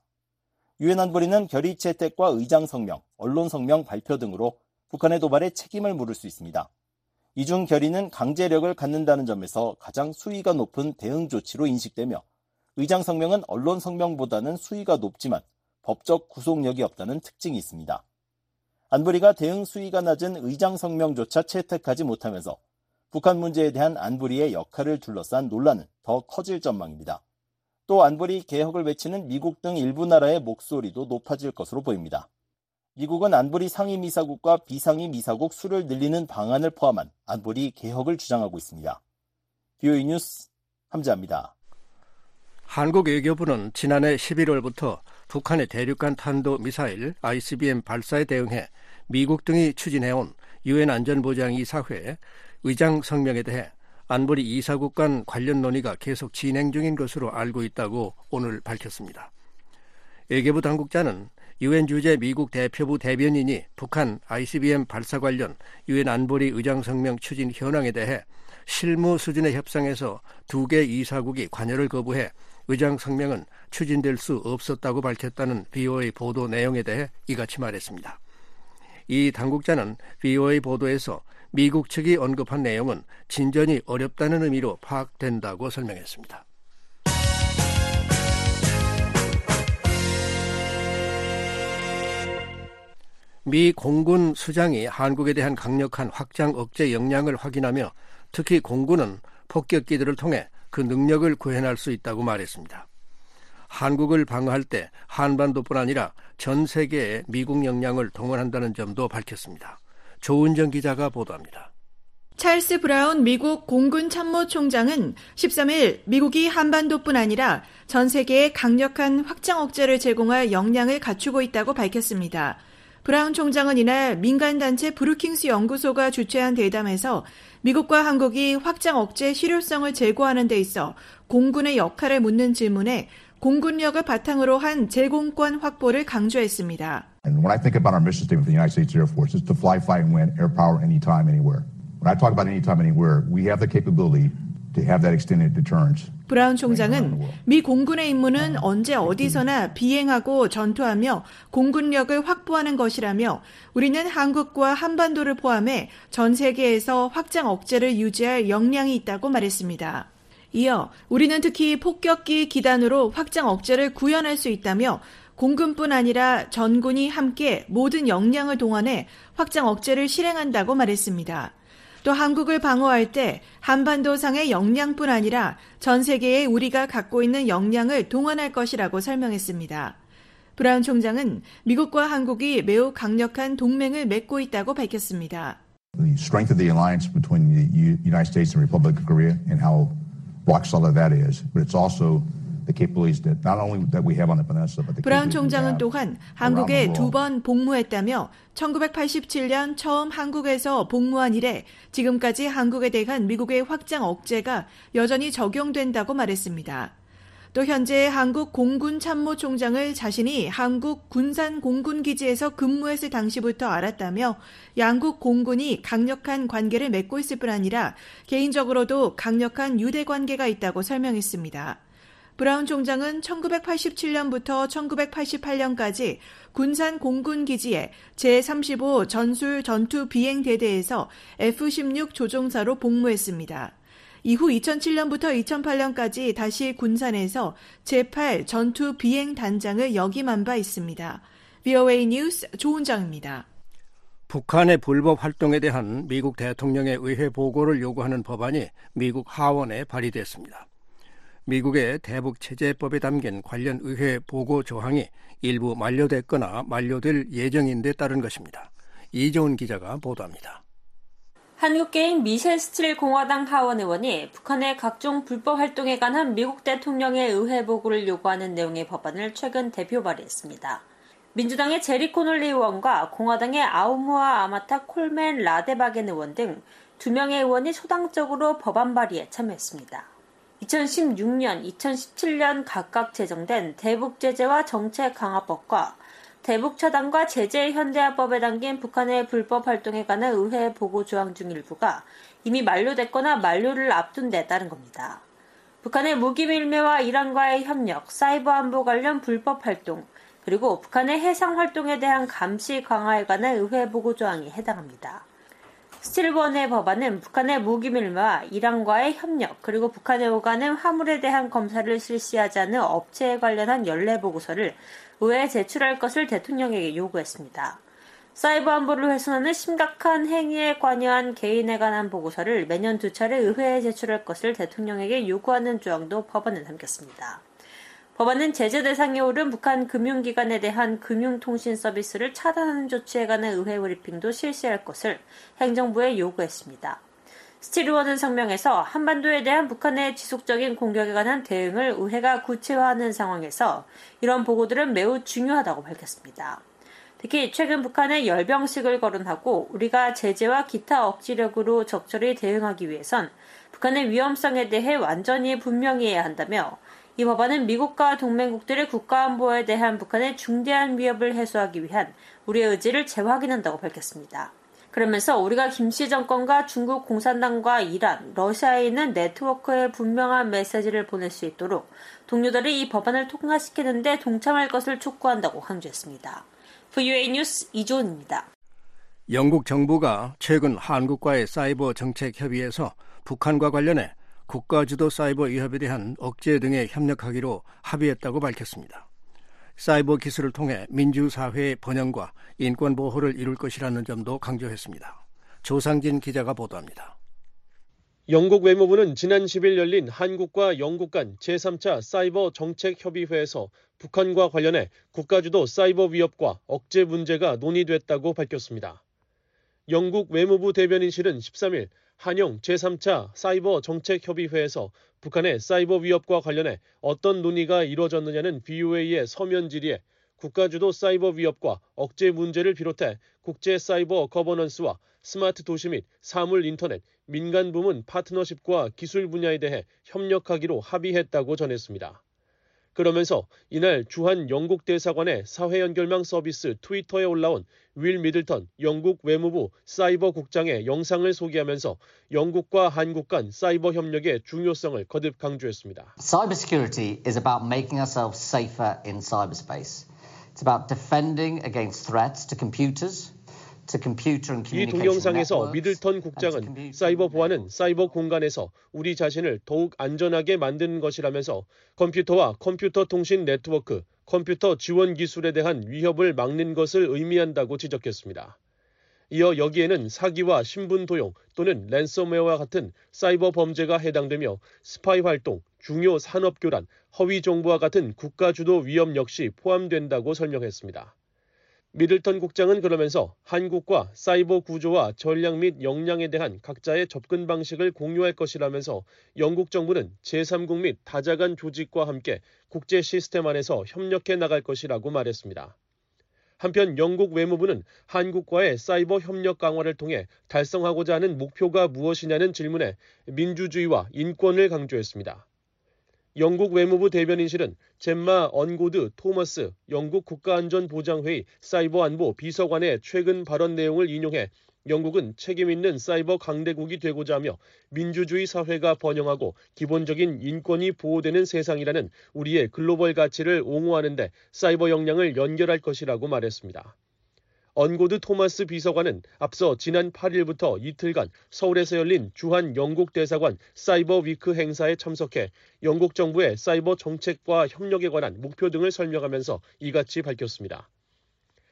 유엔 안보리는 결의 채택과 의장 성명, 언론 성명 발표 등으로 북한의 도발에 책임을 물을 수 있습니다. 이 중 결의는 강제력을 갖는다는 점에서 가장 수위가 높은 대응 조치로 인식되며 의장 성명은 언론 성명보다는 수위가 높지만 법적 구속력이 없다는 특징이 있습니다. 안보리가 대응 수위가 낮은 의장 성명조차 채택하지 못하면서 북한 문제에 대한 안보리의 역할을 둘러싼 논란은 더 커질 전망입니다. 또 안보리 개혁을 외치는 미국 등 일부 나라의 목소리도 높아질 것으로 보입니다. 미국은 안보리 상임이사국과 비상임이사국 수를 늘리는 방안을 포함한 안보리 개혁을 주장하고 있습니다. 비오이 뉴스 함재합니다. 한국 외교부는 지난해 11월부터 북한의 대륙간 탄도 미사일 ICBM 발사에 대응해 미국 등이 추진해온 유엔 안전보장이사회 의장 성명에 대해 안보리 이사국 간 관련 논의가 계속 진행 중인 것으로 알고 있다고 오늘 밝혔습니다. 외교부 당국자는 유엔 주재 미국 대표부 대변인이 북한 ICBM 발사 관련 유엔 안보리 의장 성명 추진 현황에 대해 실무 수준의 협상에서 두 개 이사국이 관여를 거부해 의장 성명은 추진될 수 없었다고 밝혔다는 BOA 보도 내용에 대해 이같이 말했습니다. 이 당국자는 BOA 보도에서 미국 측이 언급한 내용은 진전이 어렵다는 의미로 파악된다고 설명했습니다. 미 공군 수장이 한국에 대한 강력한 확장 억제 역량을 확인하며 특히 공군은 폭격기들을 통해 그 능력을 구현할 수 있다고 말했습니다. 한국을 방어할 때 한반도뿐 아니라 전 세계의 미국 역량을 동원한다는 점도 밝혔습니다. 조은정 기자가 보도합니다. 찰스 브라운 미국 공군 참모총장은 13일 미국이 한반도뿐 아니라 전 세계에 강력한 확장 억제를 제공할 역량을 갖추고 있다고 밝혔습니다. 브라운 총장은 이날 민간단체 브루킹스 연구소가 주최한 대담에서 미국과 한국이 확장 억제 실효성을 제고하는 데 있어 공군의 역할을 묻는 질문에 공군력을 바탕으로 한 제공권 확보를 강조했습니다. To have that extended deterrence. 브라운 총장은 미 공군의 임무는 언제 어디서나 비행하고 전투하며 공군력을 확보하는 것이라며 우리는 한국과 한반도를 포함해 전 세계에서 확장 억제를 유지할 역량이 있다고 말했습니다. 이어 우리는 특히 폭격기 기단으로 확장 억제를 구현할 수 있다며 공군뿐 아니라 전군이 함께 모든 역량을 동원해 확장 억제를 실행한다고 말했습니다. 또 한국을 방어할 때 한반도상의 역량뿐 아니라 전 세계에 우리가 갖고 있는 역량을 동원할 것이라고 설명했습니다. 브라운 총장은 미국과 한국이 매우 강력한 동맹을 맺고 있다고 밝혔습니다. The strength of the alliance between the United States and Republic of Korea and how rock solid that is, but it's also 브라운 총장은 또한 한국에 두 번 복무했다며 1987년 처음 한국에서 복무한 이래 지금까지 한국에 대한 미국의 확장 억제가 여전히 적용된다고 말했습니다. 또 현재 한국 공군 참모총장을 자신이 한국 군산 공군 기지에서 근무했을 당시부터 알았다며 양국 공군이 강력한 관계를 맺고 있을 뿐 아니라 개인적으로도 강력한 유대 관계가 있다고 설명했습니다. 브라운 총장은 1987년부터 1988년까지 군산 공군기지의 제35 전술 전투 비행대대에서 F-16 조종사로 복무했습니다. 이후 2007년부터 2008년까지 다시 군산에서 제8 전투 비행 단장을 역임한 바 있습니다. VOA 뉴스 조은정입니다. 북한의 불법 활동에 대한 미국 대통령의 의회 보고를 요구하는 법안이 미국 하원에 발의됐습니다. 미국의 대북 제재법에 담긴 관련 의회 보고 조항이 일부 만료됐거나 만료될 예정인 데 따른 것입니다. 이재훈 기자가 보도합니다. 한국계인 미셸 스틸 공화당 하원 의원이 북한의 각종 불법 활동에 관한 미국 대통령의 의회 보고를 요구하는 내용의 법안을 최근 대표 발의했습니다. 민주당의 제리 코놀리 의원과 공화당의 아우무아 아마타 콜맨 라데바겐 의원 등 두 명의 의원이 초당적으로 법안 발의에 참여했습니다. 2016년, 2017년 각각 제정된 대북 제재와 정책 강화법과 대북 차단과 제재 현대화법에 담긴 북한의 불법 활동에 관한 의회 보고 조항 중 일부가 이미 만료됐거나 만료를 앞둔 데 따른 겁니다. 북한의 무기 밀매와 이란과의 협력, 사이버 안보 관련 불법 활동, 그리고 북한의 해상 활동에 대한 감시 강화에 관한 의회 보고 조항이 해당합니다. 스틸번의 법안은 북한의 무기밀과 이란과의 협력 그리고 북한에 오가는 화물에 대한 검사를 실시하지 않는 업체에 관련한 연례 보고서를 의회에 제출할 것을 대통령에게 요구했습니다. 사이버 안보를 훼손하는 심각한 행위에 관여한 개인에 관한 보고서를 매년 두 차례 의회에 제출할 것을 대통령에게 요구하는 조항도 법안에 담겼습니다. 법안은 제재 대상에 오른 북한 금융기관에 대한 금융통신 서비스를 차단하는 조치에 관한 의회 브리핑도 실시할 것을 행정부에 요구했습니다. 스티르원은 성명에서 한반도에 대한 북한의 지속적인 공격에 관한 대응을 의회가 구체화하는 상황에서 이런 보고들은 매우 중요하다고 밝혔습니다. 특히 최근 북한의 열병식을 거론하고 우리가 제재와 기타 억지력으로 적절히 대응하기 위해선 북한의 위험성에 대해 완전히 분명히 해야 한다며 이 법안은 미국과 동맹국들의 국가안보에 대한 북한의 중대한 위협을 해소하기 위한 우리의 의지를 재확인한다고 밝혔습니다. 그러면서 우리가 김씨 정권과 중국 공산당과 이란, 러시아에 있는 네트워크에 분명한 메시지를 보낼 수 있도록 동료들이 이 법안을 통과시키는데 동참할 것을 촉구한다고 강조했습니다. VUA 뉴스 이조은입니다. 영국 정부가 최근 한국과의 사이버 정책 협의에서 북한과 관련해 국가주도 사이버 위협에 대한 억제 등에 협력하기로 합의했다고 밝혔습니다. 사이버 기술을 통해 민주사회의 번영과 인권 보호를 이룰 것이라는 점도 강조했습니다. 조상진 기자가 보도합니다. 영국 외무부는 지난 10일 열린 한국과 영국 간 제3차 사이버 정책 협의회에서 북한과 관련해 국가주도 사이버 위협과 억제 문제가 논의됐다고 밝혔습니다. 영국 외무부 대변인실은 13일 한영 제3차 사이버 정책협의회에서 북한의 사이버 위협과 관련해 어떤 논의가 이뤄졌느냐는 BOA의 서면 질의에 국가주도 사이버 위협과 억제 문제를 비롯해 국제 사이버 거버넌스와 스마트 도시 및 사물 인터넷, 민간 부문 파트너십과 기술 분야에 대해 협력하기로 합의했다고 전했습니다. 그러면서 이날 주한 영국 대사관의 사회 연결망 서비스 트위터에 올라온 윌 미들턴 영국 외무부 사이버 국장의 영상을 소개하면서 영국과 한국 간 사이버 협력의 중요성을 거듭 강조했습니다. Cybersecurity is about making ourselves safer in cyberspace. It's about defending against threats to computers, 이 동영상에서 미들턴 국장은 사이버 보안은 사이버 공간에서 우리 자신을 더욱 안전하게 만드는 것이라면서 컴퓨터와 컴퓨터 통신 네트워크, 컴퓨터 지원 기술에 대한 위협을 막는 것을 의미한다고 지적했습니다. 이어 여기에는 사기와 신분 도용 또는 랜섬웨어와 같은 사이버 범죄가 해당되며 스파이 활동, 중요 산업 교란, 허위 정보와 같은 국가 주도 위험 역시 포함된다고 설명했습니다. 미들턴 국장은 그러면서 한국과 사이버 구조와 전략 및 역량에 대한 각자의 접근 방식을 공유할 것이라면서 영국 정부는 제3국 및 다자간 조직과 함께 국제 시스템 안에서 협력해 나갈 것이라고 말했습니다. 한편 영국 외무부는 한국과의 사이버 협력 강화를 통해 달성하고자 하는 목표가 무엇이냐는 질문에 민주주의와 인권을 강조했습니다. 영국 외무부 대변인실은 젬마 언고드 토머스 영국 국가안전보장회의 사이버 안보 비서관의 최근 발언 내용을 인용해 영국은 책임 있는 사이버 강대국이 되고자 하며 민주주의 사회가 번영하고 기본적인 인권이 보호되는 세상이라는 우리의 글로벌 가치를 옹호하는데 사이버 역량을 연결할 것이라고 말했습니다. 언고드 토마스 비서관은 앞서 지난 8일부터 이틀간 서울에서 열린 주한 영국 대사관 사이버 위크 행사에 참석해 영국 정부의 사이버 정책과 협력에 관한 목표 등을 설명하면서 이같이 밝혔습니다.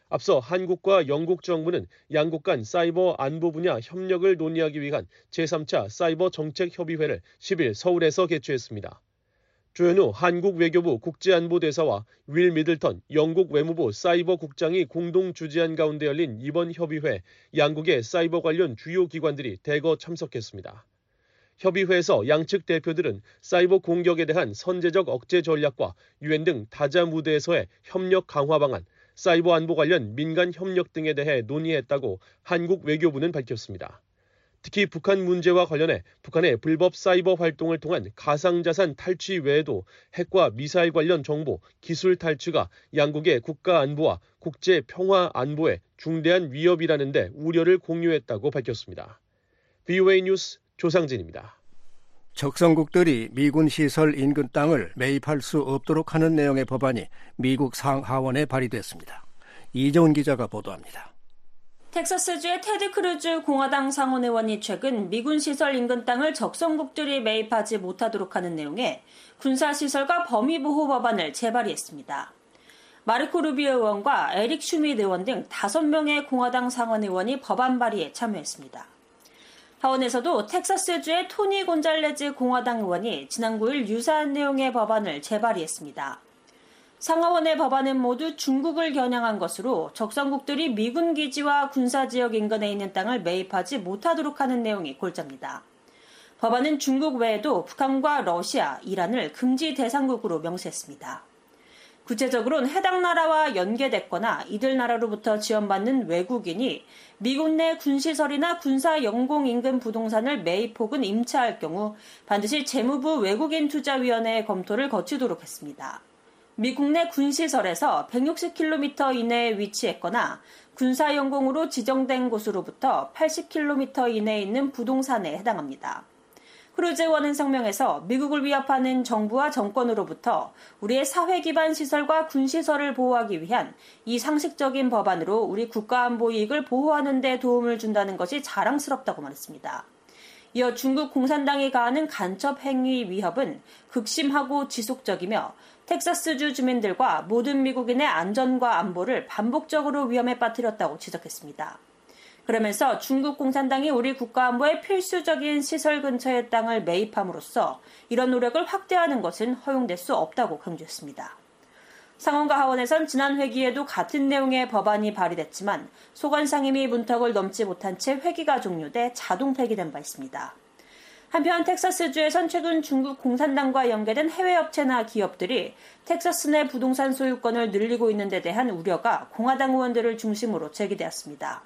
앞서 한국과 영국 정부는 양국 간 사이버 안보 분야 협력을 논의하기 위한 제3차 사이버 정책 협의회를 10일 서울에서 개최했습니다. 조현우 한국 외교부 국제안보대사와 윌 미들턴 영국 외무부 사이버 국장이 공동 주재한 가운데 열린 이번 협의회 양국의 사이버 관련 주요 기관들이 대거 참석했습니다. 협의회에서 양측 대표들은 사이버 공격에 대한 선제적 억제 전략과 유엔 등 다자 무대에서의 협력 강화 방안, 사이버 안보 관련 민간 협력 등에 대해 논의했다고 한국 외교부는 밝혔습니다. 특히 북한 문제와 관련해 북한의 불법 사이버 활동을 통한 가상자산 탈취 외에도 핵과 미사일 관련 정보, 기술 탈취가 양국의 국가 안보와 국제 평화 안보에 중대한 위협이라는데 우려를 공유했다고 밝혔습니다. VOA 뉴스 조상진입니다. 적성국들이 미군 시설 인근 땅을 매입할 수 없도록 하는 내용의 법안이 미국 상하원에 발의됐습니다. 이정훈 기자가 보도합니다. 텍사스주의 테드 크루즈 공화당 상원의원이 최근 미군 시설 인근 땅을 적성국들이 매입하지 못하도록 하는 내용의 군사시설과 범위보호 법안을 재발의했습니다. 마르코 루비오 의원과 에릭 슈밋 의원 등 5명의 공화당 상원의원이 법안 발의에 참여했습니다. 하원에서도 텍사스주의 토니 곤잘레즈 공화당 의원이 지난 9일 유사한 내용의 법안을 재발의했습니다. 상하원의 법안은 모두 중국을 겨냥한 것으로 적성국들이 미군 기지와 군사 지역 인근에 있는 땅을 매입하지 못하도록 하는 내용이 골자입니다. 법안은 중국 외에도 북한과 러시아, 이란을 금지 대상국으로 명시했습니다. 구체적으로는 해당 나라와 연계됐거나 이들 나라로부터 지원받는 외국인이 미국 내 군시설이나 군사 영공 인근 부동산을 매입 혹은 임차할 경우 반드시 재무부 외국인 투자위원회의 검토를 거치도록 했습니다. 미 국 내 군시설에서 160km 이내에 위치했거나 군사연공으로 지정된 곳으로부터 80km 이내에 있는 부동산에 해당합니다. 크루즈원은 성명에서 미국을 위협하는 정부와 정권으로부터 우리의 사회 기반 시설과 군 시설을 보호하기 위한 이 상식적인 법안으로 우리 국가 안보 이익을 보호하는 데 도움을 준다는 것이 자랑스럽다고 말했습니다. 이어 중국 공산당이 가하는 간첩 행위 위협은 극심하고 지속적이며 텍사스주 주민들과 모든 미국인의 안전과 안보를 반복적으로 위험에 빠뜨렸다고 지적했습니다. 그러면서 중국 공산당이 우리 국가 안보의 필수적인 시설 근처의 땅을 매입함으로써 이런 노력을 확대하는 것은 허용될 수 없다고 강조했습니다. 상원과 하원에선 지난 회기에도 같은 내용의 법안이 발의됐지만 소관 상임위 문턱을 넘지 못한 채 회기가 종료돼 자동 폐기된 바 있습니다. 한편 텍사스주에선 최근 중국 공산당과 연계된 해외 업체나 기업들이 텍사스 내 부동산 소유권을 늘리고 있는 데 대한 우려가 공화당 의원들을 중심으로 제기되었습니다.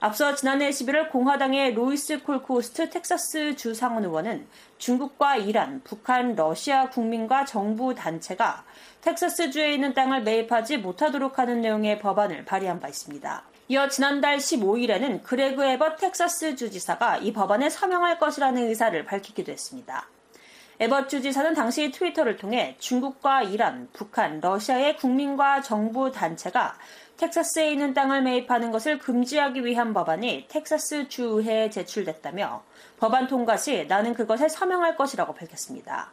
앞서 지난해 11월 공화당의 로이스 콜크호스트 텍사스 주 상원 의원은 중국과 이란, 북한, 러시아 국민과 정부 단체가 텍사스주에 있는 땅을 매입하지 못하도록 하는 내용의 법안을 발의한 바 있습니다. 이어 지난달 15일에는 그레그 애벗 텍사스 주지사가 이 법안에 서명할 것이라는 의사를 밝히기도 했습니다. 애벗 주지사는 당시 트위터를 통해 중국과 이란, 북한, 러시아의 국민과 정부 단체가 텍사스에 있는 땅을 매입하는 것을 금지하기 위한 법안이 텍사스 주의회에 제출됐다며 법안 통과 시 나는 그것에 서명할 것이라고 밝혔습니다.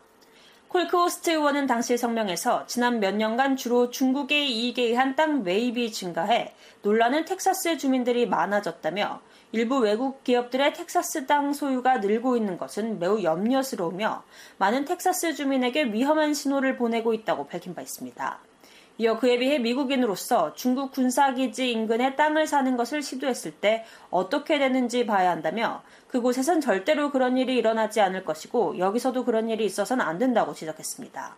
콜크호스트 의원은 당시 성명에서 지난 몇 년간 주로 중국의 이익에 의한 땅 매입이 증가해 놀라는 텍사스 주민들이 많아졌다며 일부 외국 기업들의 텍사스 땅 소유가 늘고 있는 것은 매우 염려스러우며 많은 텍사스 주민에게 위험한 신호를 보내고 있다고 밝힌 바 있습니다. 이어 그에 비해 미국인으로서 중국 군사기지 인근에 땅을 사는 것을 시도했을 때 어떻게 되는지 봐야 한다며 그곳에선 절대로 그런 일이 일어나지 않을 것이고 여기서도 그런 일이 있어서는 안 된다고 지적했습니다.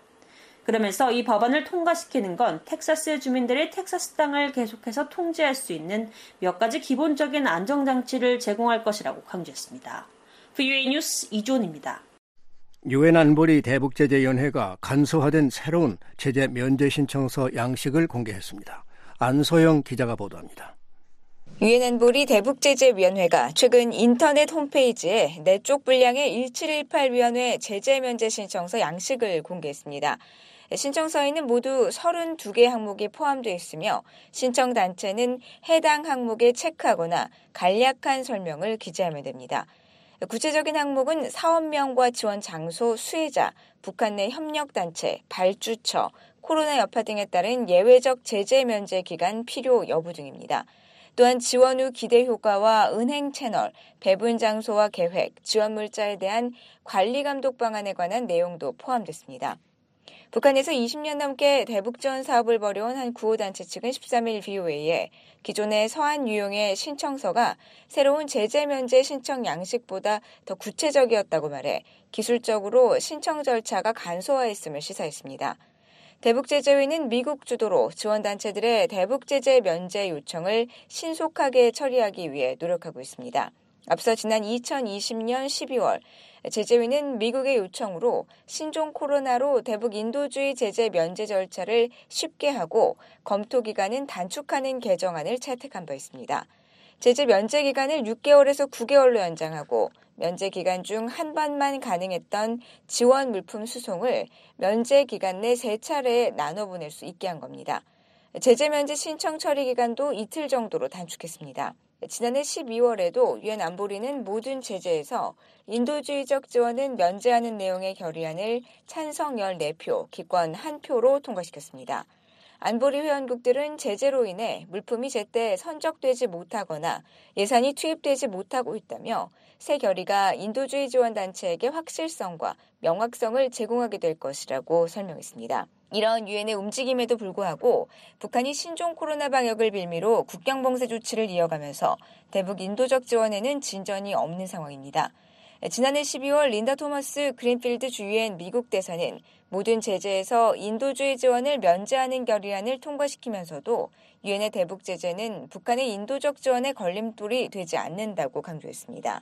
그러면서 이 법안을 통과시키는 건 텍사스 주민들이 텍사스 땅을 계속해서 통제할 수 있는 몇 가지 기본적인 안정장치를 제공할 것이라고 강조했습니다. VUA 뉴스 이존입니다. 유엔 안보리 대북제재위원회가 간소화된 새로운 제재 면제 신청서 양식을 공개했습니다. 안소영 기자가 보도합니다. 유엔 안보리 대북제재위원회가 최근 인터넷 홈페이지에 내쪽 분량의 1718위원회 제재 면제 신청서 양식을 공개했습니다. 신청서에는 모두 32개 항목이 포함되어 있으며 신청 단체는 해당 항목에 체크하거나 간략한 설명을 기재하면 됩니다. 구체적인 항목은 사업명과 지원 장소, 수혜자, 북한 내 협력단체, 발주처, 코로나 여파 등에 따른 예외적 제재 면제 기간 필요 여부 등입니다. 또한 지원 후 기대 효과와 은행 채널, 배분 장소와 계획, 지원 물자에 대한 관리 감독 방안에 관한 내용도 포함됐습니다. 북한에서 20년 넘게 대북전 사업을 벌여온 한 구호단체 측은 13일 BOA에 기존의 서한 유용의 신청서가 새로운 제재 면제 신청 양식보다 더 구체적이었다고 말해 기술적으로 신청 절차가 간소화했음을 시사했습니다. 대북제재위는 미국 주도로 지원단체들의 대북제재 면제 요청을 신속하게 처리하기 위해 노력하고 있습니다. 앞서 지난 2020년 12월 제재위는 미국의 요청으로 신종 코로나로 대북 인도주의 제재 면제 절차를 쉽게 하고 검토 기간은 단축하는 개정안을 채택한 바 있습니다. 제재 면제 기간을 6개월에서 9개월로 연장하고 면제 기간 중한 번만 가능했던 지원 물품 수송을 면제 기간 내 세 차례 나눠 보낼 수 있게 한 겁니다. 제재 면제 신청 처리 기간도 이틀 정도로 단축했습니다. 지난해 12월에도 유엔 안보리는 모든 제재에서 인도주의적 지원은 면제하는 내용의 결의안을 찬성 14표, 기권 1표로 통과시켰습니다. 안보리 회원국들은 제재로 인해 물품이 제때 선적되지 못하거나 예산이 투입되지 못하고 있다며 새 결의가 인도주의 지원 단체에게 확실성과 명확성을 제공하게 될 것이라고 설명했습니다. 이런 유엔의 움직임에도 불구하고 북한이 신종 코로나 방역을 빌미로 국경 봉쇄 조치를 이어가면서 대북 인도적 지원에는 진전이 없는 상황입니다. 지난해 12월 린다 토머스 그린필드 주유엔 미국 대사는 모든 제재에서 인도주의 지원을 면제하는 결의안을 통과시키면서도 유엔의 대북 제재는 북한의 인도적 지원에 걸림돌이 되지 않는다고 강조했습니다.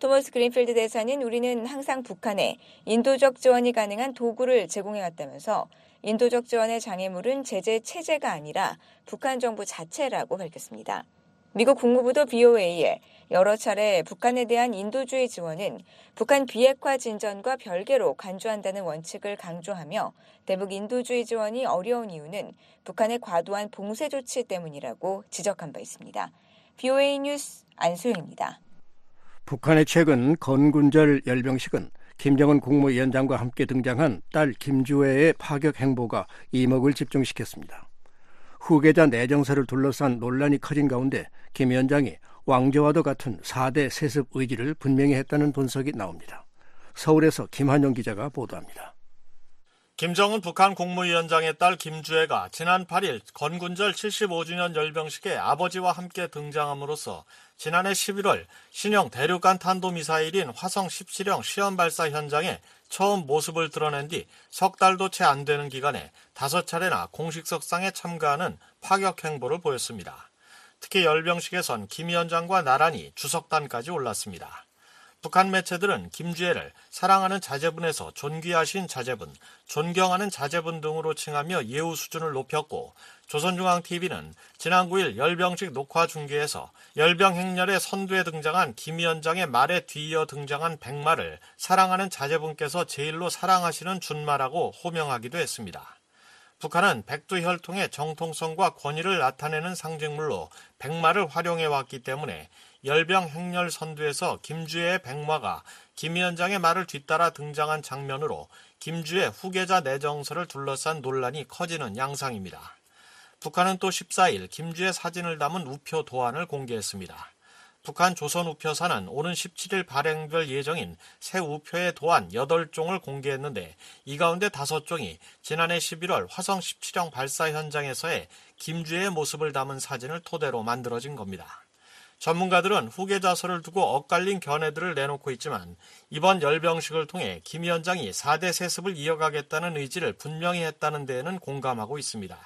토머스 그린필드 대사는 우리는 항상 북한에 인도적 지원이 가능한 도구를 제공해왔다면서 인도적 지원의 장애물은 제재 체제가 아니라 북한 정부 자체라고 밝혔습니다. 미국 국무부도 BOA에 여러 차례 북한에 대한 인도주의 지원은 북한 비핵화 진전과 별개로 간주한다는 원칙을 강조하며 대북 인도주의 지원이 어려운 이유는 북한의 과도한 봉쇄 조치 때문이라고 지적한 바 있습니다. BOA 뉴스 안소영입니다. 북한의 최근 건군절 열병식은 김정은 국무위원장과 함께 등장한 딸 김주애의 파격 행보가 이목을 집중시켰습니다. 후계자 내정사를 둘러싼 논란이 커진 가운데 김 위원장이 왕조와도 같은 4대 세습 의지를 분명히 했다는 분석이 나옵니다. 서울에서 김한영 기자가 보도합니다. 김정은 북한 국무위원장의 딸 김주애가 지난 8일 건군절 75주년 열병식에 아버지와 함께 등장함으로써 지난해 11월 신형 대륙간 탄도미사일인 화성 17형 시험 발사 현장에 처음 모습을 드러낸 뒤 석 달도 채 안 되는 기간에 다섯 차례나 공식석상에 참가하는 파격 행보를 보였습니다. 특히 열병식에선 김 위원장과 나란히 주석단까지 올랐습니다. 북한 매체들은 김주애를 사랑하는 자제분에서 존귀하신 자제분, 존경하는 자제분 등으로 칭하며 예우 수준을 높였고 조선중앙TV는 지난 9일 열병식 녹화 중계에서 열병 행렬의 선두에 등장한 김 위원장의 말에 뒤이어 등장한 백마를 사랑하는 자제분께서 제일로 사랑하시는 준마라고 호명하기도 했습니다. 북한은 백두혈통의 정통성과 권위를 나타내는 상징물로 백마를 활용해 왔기 때문에 열병 행렬 선두에서 김주애의 백마가 김 위원장의 말을 뒤따라 등장한 장면으로 김주애 후계자 내정서를 둘러싼 논란이 커지는 양상입니다. 북한은 또 14일 김주애 사진을 담은 우표 도안을 공개했습니다. 북한 조선 우표사는 오는 17일 발행될 예정인 새 우표의 도안 8종을 공개했는데 이 가운데 5종이 지난해 11월 화성 17형 발사 현장에서의 김주애의 모습을 담은 사진을 토대로 만들어진 겁니다. 전문가들은 후계자설을 두고 엇갈린 견해들을 내놓고 있지만 이번 열병식을 통해 김 위원장이 4대 세습을 이어가겠다는 의지를 분명히 했다는 데에는 공감하고 있습니다.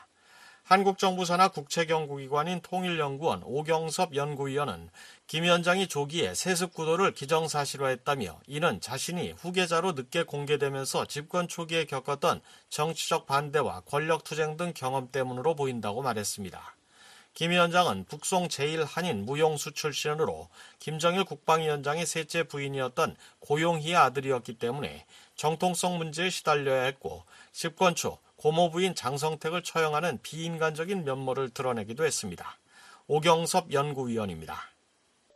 한국정부 산하 국책연구기관인 통일연구원 오경섭 연구위원은 김 위원장이 조기에 세습 구도를 기정사실화했다며 이는 자신이 후계자로 늦게 공개되면서 집권 초기에 겪었던 정치적 반대와 권력투쟁 등 경험 때문으로 보인다고 말했습니다. 김 위원장은 북송 제1한인 무용수 출신으로 김정일 국방위원장의 셋째 부인이었던 고용희의 아들이었기 때문에 정통성 문제에 시달려야 했고 집권 초 고모 부인 장성택을 처형하는 비인간적인 면모를 드러내기도 했습니다. 오경섭 연구위원입니다.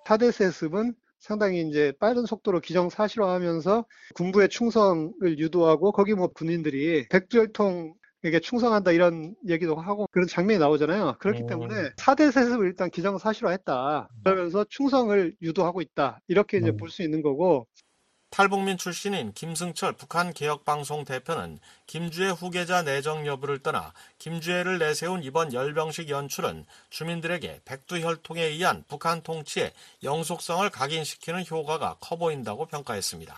타대 세습은 상당히 이제 빠른 속도로 기정사실화하면서 군부의 충성을 유도하고 거기 뭐 군인들이 백두혈통 이게 충성한다 이런 얘기도 하고 그런 장면이 나오잖아요. 그렇기 오. 때문에 4대 세습을 일단 기정사실화했다. 그러면서 충성을 유도하고 있다. 이렇게 이제 음. 볼수 있는 거고 탈북민 출신인 김승철 북한 개혁방송 대표는 김주애 후계자 내정 여부를 떠나 김주애를 내세운 이번 열병식 연출은 주민들에게 백두혈통에 의한 북한 통치의 영속성을 각인시키는 효과가 커 보인다고 평가했습니다.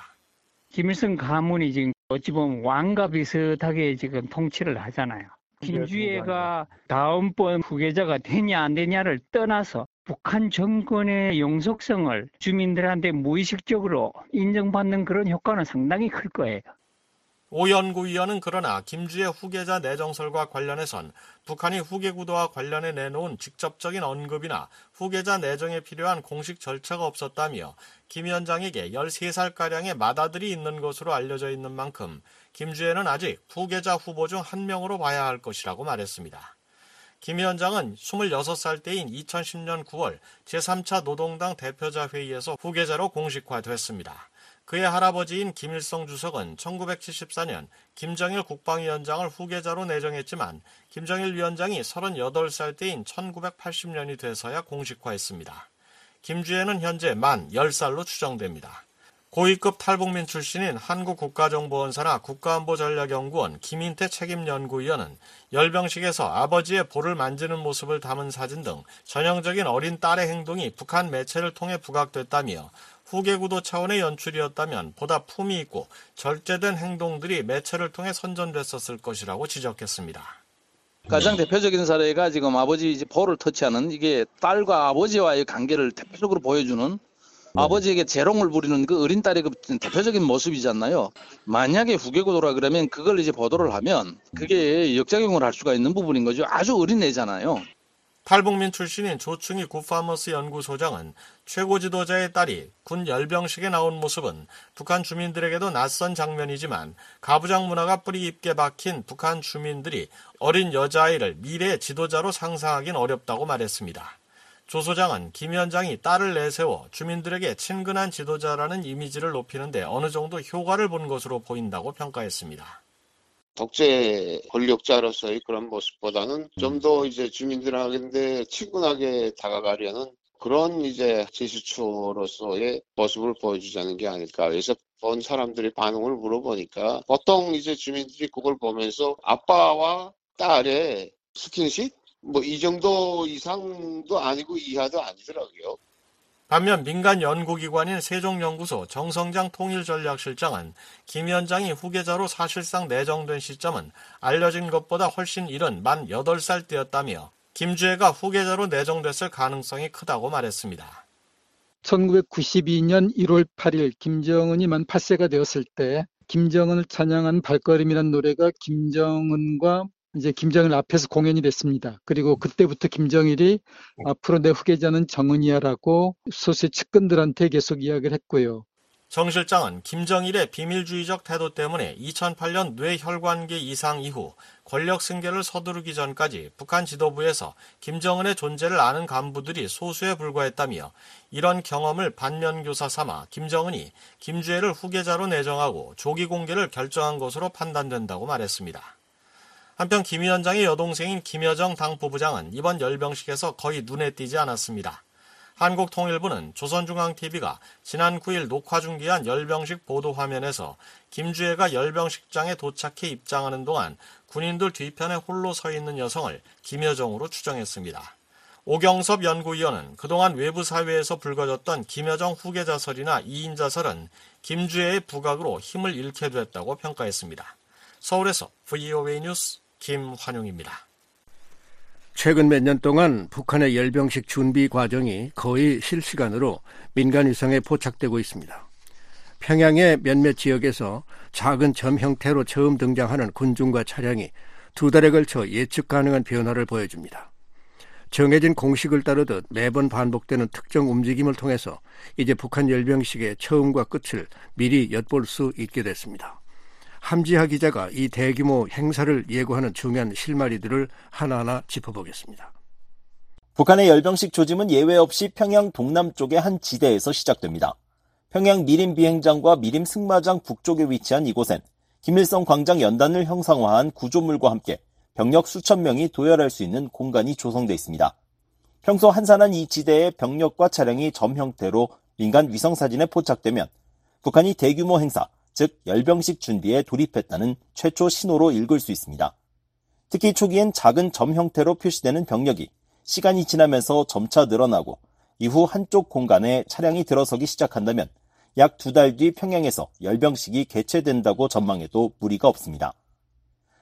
김일성 가문이 지금 어찌 보면 왕과 비슷하게 지금 통치를 하잖아요. 김주애가 다음번 후계자가 되냐 안 되냐를 떠나서 북한 정권의 영속성을 주민들한테 무의식적으로 인정받는 그런 효과는 상당히 클 거예요. 오 연구 위원은 그러나 김주의 후계자 내정설과 관련해선 북한이 후계 구도와 관련해 내놓은 직접적인 언급이나 후계자 내정에 필요한 공식 절차가 없었다며 김 위원장에게 13살가량의 맏아들이 있는 것으로 알려져 있는 만큼 김주애는 아직 후계자 후보 중 한 명으로 봐야 할 것이라고 말했습니다. 김 위원장은 26살 때인 2010년 9월 제3차 노동당 대표자 회의에서 후계자로 공식화됐습니다. 그의 할아버지인 김일성 주석은 1974년 김정일 국방위원장을 후계자로 내정했지만 김정일 위원장이 38살 때인 1980년이 돼서야 공식화했습니다. 김주애는 현재 만 10살로 추정됩니다. 고위급 탈북민 출신인 한국국가정보원사나 국가안보전략연구원 김인태 책임연구위원은 열병식에서 아버지의 볼을 만지는 모습을 담은 사진 등 전형적인 어린 딸의 행동이 북한 매체를 통해 부각됐다며 후계구도 차원의 연출이었다면 보다 품이 있고 절제된 행동들이 매체를 통해 선전됐었을 것이라고 지적했습니다. 가장 대표적인 사례가 지금 아버지 볼을 터치하는 이게 딸과 아버지와의 관계를 대표적으로 보여주는 네. 아버지에게 재롱을 부리는 그 어린 딸의 그 대표적인 모습이잖아요. 만약에 후계구도라 그러면 그걸 이제 보도를 하면 그게 역작용을 할 수가 있는 부분인 거죠. 아주 어린 애잖아요. 탈북민 출신인 조충희 굿파머스 연구소장은 최고 지도자의 딸이 군 열병식에 나온 모습은 북한 주민들에게도 낯선 장면이지만 가부장 문화가 뿌리 깊게 박힌 북한 주민들이 어린 여자아이를 미래 지도자로 상상하긴 어렵다고 말했습니다. 조 소장은 김 위원장이 딸을 내세워 주민들에게 친근한 지도자라는 이미지를 높이는데 어느 정도 효과를 본 것으로 보인다고 평가했습니다. 독재 권력자로서의 그런 모습보다는 좀 더 이제 주민들한테 친근하게 다가가려는 그런 이제 제스처로서의 모습을 보여주자는 게 아닐까. 그래서 본 사람들이 반응을 물어보니까 보통 이제 주민들이 그걸 보면서 아빠와 딸의 스킨십? 뭐 이 정도 이상도 아니고 이하도 아니더라고요. 반면 민간 연구기관인 세종연구소 정성장 통일전략실장은 김 위원장이 후계자로 사실상 내정된 시점은 알려진 것보다 훨씬 이른 만 8살 때였다며 김주애가 후계자로 내정됐을 가능성이 크다고 말했습니다. 1992년 1월 8일 김정은이 만 8세가 되었을 때 김정은을 찬양한 발걸음이라는 노래가 김정은과 이제 김정일 앞에서 공연이 됐습니다. 그리고 그때부터 김정일이 앞으로 내 후계자는 정은이야라고 소수의 측근들한테 계속 이야기를 했고요. 정 실장은 김정일의 비밀주의적 태도 때문에 2008년 뇌혈관계 이상 이후 권력 승계를 서두르기 전까지 북한 지도부에서 김정은의 존재를 아는 간부들이 소수에 불과했다며 이런 경험을 반면교사 삼아 김정은이 김주애를 후계자로 내정하고 조기 공개를 결정한 것으로 판단된다고 말했습니다. 한편 김 위원장의 여동생인 김여정 당 부부장은 이번 열병식에서 거의 눈에 띄지 않았습니다. 한국통일부는 조선중앙TV가 지난 9일 녹화 중계한 열병식 보도 화면에서 김주애가 열병식장에 도착해 입장하는 동안 군인들 뒤편에 홀로 서 있는 여성을 김여정으로 추정했습니다. 오경섭 연구위원은 그동안 외부 사회에서 불거졌던 김여정 후계 자설이나 이인 자설은 김주애의 부각으로 힘을 잃게 됐다고 평가했습니다. 서울에서 VOA 뉴스 김환용입니다. 최근 몇 년 동안 북한의 열병식 준비 과정이 거의 실시간으로 민간 위성에 포착되고 있습니다. 평양의 몇몇 지역에서 작은 점 형태로 처음 등장하는 군중과 차량이 두 달에 걸쳐 예측 가능한 변화를 보여줍니다. 정해진 공식을 따르듯 매번 반복되는 특정 움직임을 통해서 이제 북한 열병식의 처음과 끝을 미리 엿볼 수 있게 됐습니다. 함지하 기자가 이 대규모 행사를 예고하는 중요한 실마리들을 하나하나 짚어보겠습니다. 북한의 열병식 조짐은 예외 없이 평양 동남쪽의 한 지대에서 시작됩니다. 평양 미림 비행장과 미림 승마장 북쪽에 위치한 이곳엔 김일성 광장 연단을 형상화한 구조물과 함께 병력 수천 명이 도열할 수 있는 공간이 조성돼 있습니다. 평소 한산한 이 지대의 병력과 차량이 점 형태로 민간 위성 사진에 포착되면 북한이 대규모 행사, 즉 열병식 준비에 돌입했다는 최초 신호로 읽을 수 있습니다. 특히 초기엔 작은 점 형태로 표시되는 병력이 시간이 지나면서 점차 늘어나고 이후 한쪽 공간에 차량이 들어서기 시작한다면 약 두 달 뒤 평양에서 열병식이 개최된다고 전망해도 무리가 없습니다.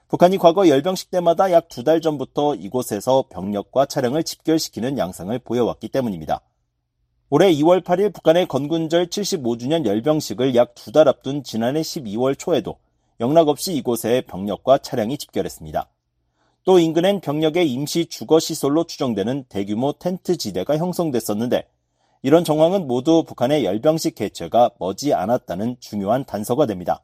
북한이 과거 열병식 때마다 약 두 달 전부터 이곳에서 병력과 차량을 집결시키는 양상을 보여왔기 때문입니다. 올해 2월 8일 북한의 건군절 75주년 열병식을 약 두 달 앞둔 지난해 12월 초에도 영락 없이 이곳에 병력과 차량이 집결했습니다. 또 인근엔 병력의 임시 주거 시설로 추정되는 대규모 텐트 지대가 형성됐었는데 이런 정황은 모두 북한의 열병식 개최가 머지 않았다는 중요한 단서가 됩니다.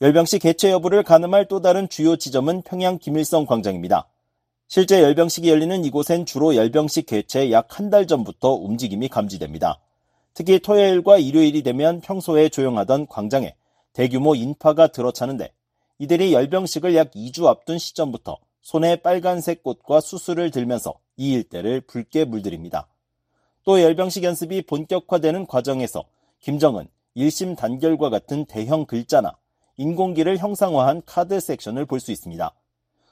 열병식 개최 여부를 가늠할 또 다른 주요 지점은 평양 김일성 광장입니다. 실제 열병식이 열리는 이곳엔 주로 열병식 개최 약 한 달 전부터 움직임이 감지됩니다. 특히 토요일과 일요일이 되면 평소에 조용하던 광장에 대규모 인파가 들어차는데 이들이 열병식을 약 2주 앞둔 시점부터 손에 빨간색 꽃과 수술을 들면서 이 일대를 붉게 물들입니다. 또 열병식 연습이 본격화되는 과정에서 김정은 1심 단결과 같은 대형 글자나 인공기를 형상화한 카드 섹션을 볼 수 있습니다.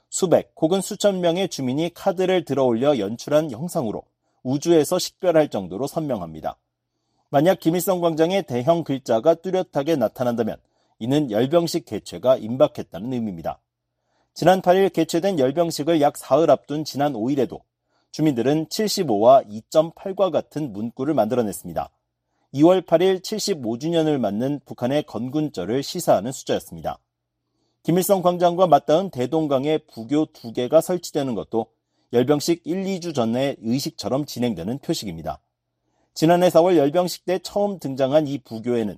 수백 혹은 수천 명의 주민이 카드를 들어 올려 연출한 형상으로 우주에서 식별할 정도로 선명합니다. 만약 김일성 광장에 대형 글자가 뚜렷하게 나타난다면 이는 열병식 개최가 임박했다는 의미입니다. 지난 8일 개최된 열병식을 약 사흘 앞둔 지난 5일에도 주민들은 75와 2.8과 같은 문구를 만들어냈습니다. 2월 8일 75주년을 맞는 북한의 건군절을 시사하는 숫자였습니다. 김일성 광장과 맞닿은 대동강에 부교 두 개가 설치되는 것도 열병식 1, 2주 전의 의식처럼 진행되는 표식입니다. 지난해 4월 열병식 때 처음 등장한 이 부교에는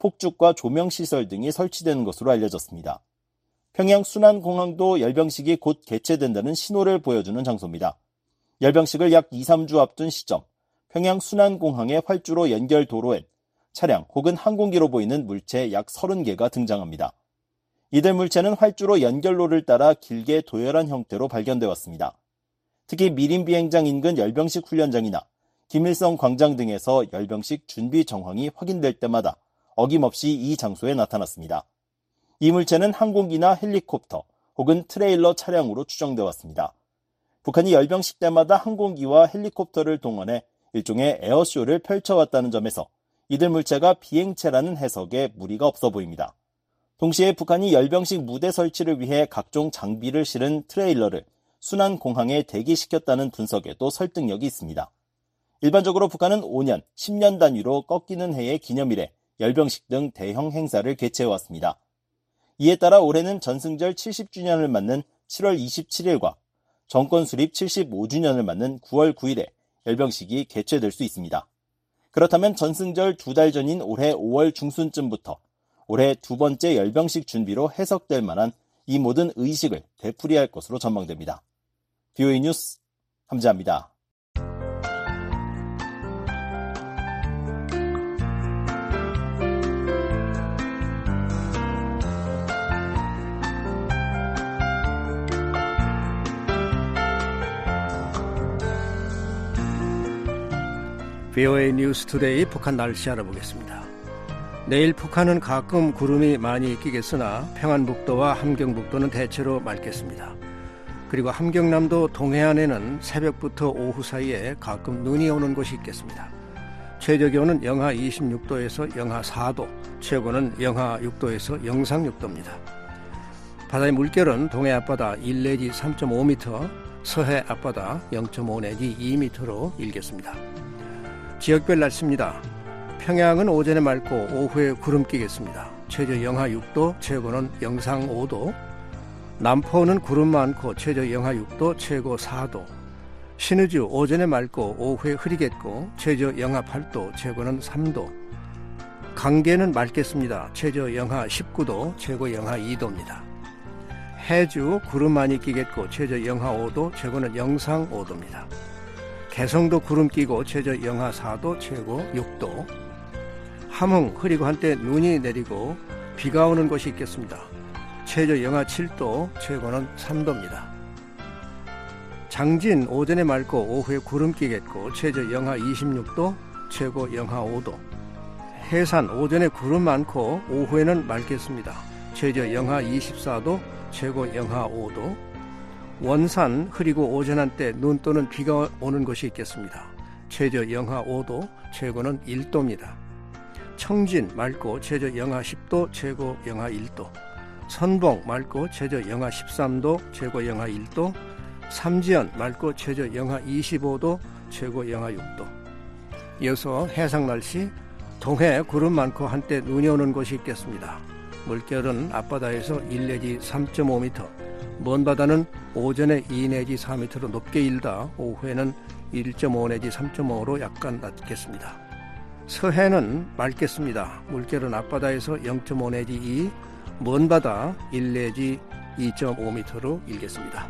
폭죽과 조명시설 등이 설치되는 것으로 알려졌습니다. 평양 순안공항도 열병식이 곧 개최된다는 신호를 보여주는 장소입니다. 열병식을 약 2, 3주 앞둔 시점, 평양 순안공항의 활주로 연결 도로엔 차량 혹은 항공기로 보이는 물체 약 30개가 등장합니다. 이들 물체는 활주로 연결로를 따라 길게 도열한 형태로 발견되어 왔습니다. 특히 미림 비행장 인근 열병식 훈련장이나 김일성 광장 등에서 열병식 준비 정황이 확인될 때마다 어김없이 이 장소에 나타났습니다. 이 물체는 항공기나 헬리콥터 혹은 트레일러 차량으로 추정돼 왔습니다. 북한이 열병식 때마다 항공기와 헬리콥터를 동원해 일종의 에어쇼를 펼쳐왔다는 점에서 이들 물체가 비행체라는 해석에 무리가 없어 보입니다. 동시에 북한이 열병식 무대 설치를 위해 각종 장비를 실은 트레일러를 순환 공항에 대기시켰다는 분석에도 설득력이 있습니다. 일반적으로 북한은 5년, 10년 단위로 꺾이는 해의 기념일에 열병식 등 대형 행사를 개최해왔습니다. 이에 따라 올해는 전승절 70주년을 맞는 7월 27일과 정권 수립 75주년을 맞는 9월 9일에 열병식이 개최될 수 있습니다. 그렇다면 전승절 두 달 전인 올해 5월 중순쯤부터 올해 두 번째 열병식 준비로 해석될 만한 이 모든 의식을 되풀이할 것으로 전망됩니다. VOA 뉴스 함지하입니다. VOA 뉴스 Today 북한 날씨 알아보겠습니다. 내일 북한은 가끔 구름이 많이 끼겠으나 평안북도와 함경북도는 대체로 맑겠습니다. 그리고 함경남도 동해안에는 새벽부터 오후 사이에 가끔 눈이 오는 곳이 있겠습니다. 최저 기온은 영하 26도에서 영하 4도, 최고는 영하 6도에서 영상 6도입니다. 바다의 물결은 동해 앞바다 1 내지 3.5m, 서해 앞바다 0.5 내지 2m로 일겠습니다. 지역별 날씨입니다. 평양은 오전에 맑고 오후에 구름 끼겠습니다. 최저 영하 6도, 최고는 영상 5도. 남포는 구름 많고 최저 영하 6도, 최고 4도. 신의주 오전에 맑고 오후에 흐리겠고 최저 영하 8도, 최고는 3도. 강계는 맑겠습니다. 최저 영하 19도, 최고 영하 2도입니다. 해주 구름 많이 끼겠고 최저 영하 5도, 최고는 영상 5도입니다. 개성도 구름 끼고 최저 영하 4도 최고 6도 함흥 흐리고 한때 눈이 내리고 비가 오는 곳이 있겠습니다. 최저 영하 7도 최고는 3도입니다. 장진 오전에 맑고 오후에 구름 끼겠고 최저 영하 26도 최고 영하 5도 해산 오전에 구름 많고 오후에는 맑겠습니다. 최저 영하 24도 최고 영하 5도 원산 흐리고 오전 한때 눈 또는 비가 오는 곳이 있겠습니다. 최저 영하 5도, 최고는 1도입니다. 청진 맑고 최저 영하 10도, 최고 영하 1도. 선봉 맑고 최저 영하 13도, 최고 영하 1도. 삼지연 맑고 최저 영하 25도, 최고 영하 6도. 이어서 해상 날씨 동해 구름 많고 한때 눈이 오는 곳이 있겠습니다. 물결은 앞바다에서 1 내지 3.5m, 먼 바다는 오전에 2 내지 4m로 높게 일다 오후에는 1.5 내지 3.5로 약간 낮겠습니다. 서해는 맑겠습니다. 물결은 앞바다에서 0.5 내지 2, 먼 바다 1 내지 2.5m로 일겠습니다.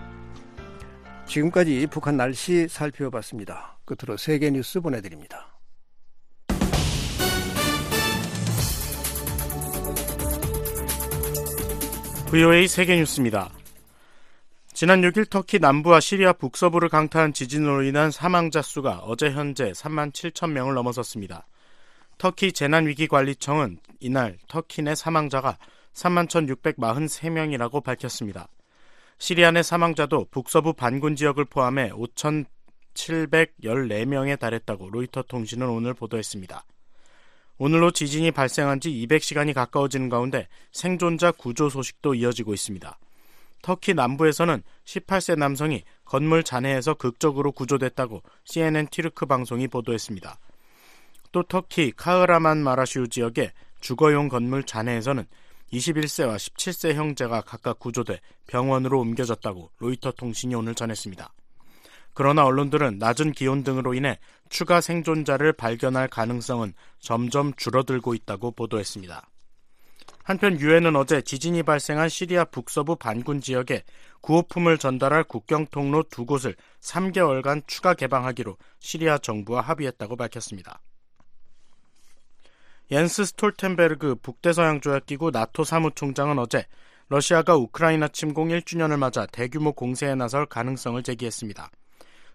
지금까지 북한 날씨 살펴봤습니다. 끝으로 세계 뉴스 보내드립니다. VOA 세계 뉴스입니다. 지난 6일 터키 남부와 시리아 북서부를 강타한 지진으로 인한 사망자 수가 어제 현재 3만 7천 명을 넘어섰습니다. 터키 재난위기관리청은 이날 터키 내 사망자가 3만 1,643명이라고 밝혔습니다. 시리아 내 사망자도 북서부 반군 지역을 포함해 5,714명에 달했다고 로이터 통신은 오늘 보도했습니다. 오늘로 지진이 발생한 지 200시간이 가까워지는 가운데 생존자 구조 소식도 이어지고 있습니다. 터키 남부에서는 18세 남성이 건물 잔해에서 극적으로 구조됐다고 CNN 티르크 방송이 보도했습니다. 또 터키 카흐라만 마라슈 지역의 주거용 건물 잔해에서는 21세와 17세 형제가 각각 구조돼 병원으로 옮겨졌다고 로이터 통신이 오늘 전했습니다. 그러나 언론들은 낮은 기온 등으로 인해 추가 생존자를 발견할 가능성은 점점 줄어들고 있다고 보도했습니다. 한편 유엔은 어제 지진이 발생한 시리아 북서부 반군 지역에 구호품을 전달할 국경 통로 두 곳을 3개월간 추가 개방하기로 시리아 정부와 합의했다고 밝혔습니다. 옌스 스톨텐베르그 북대서양 조약기구 나토 사무총장은 어제 러시아가 우크라이나 침공 1주년을 맞아 대규모 공세에 나설 가능성을 제기했습니다.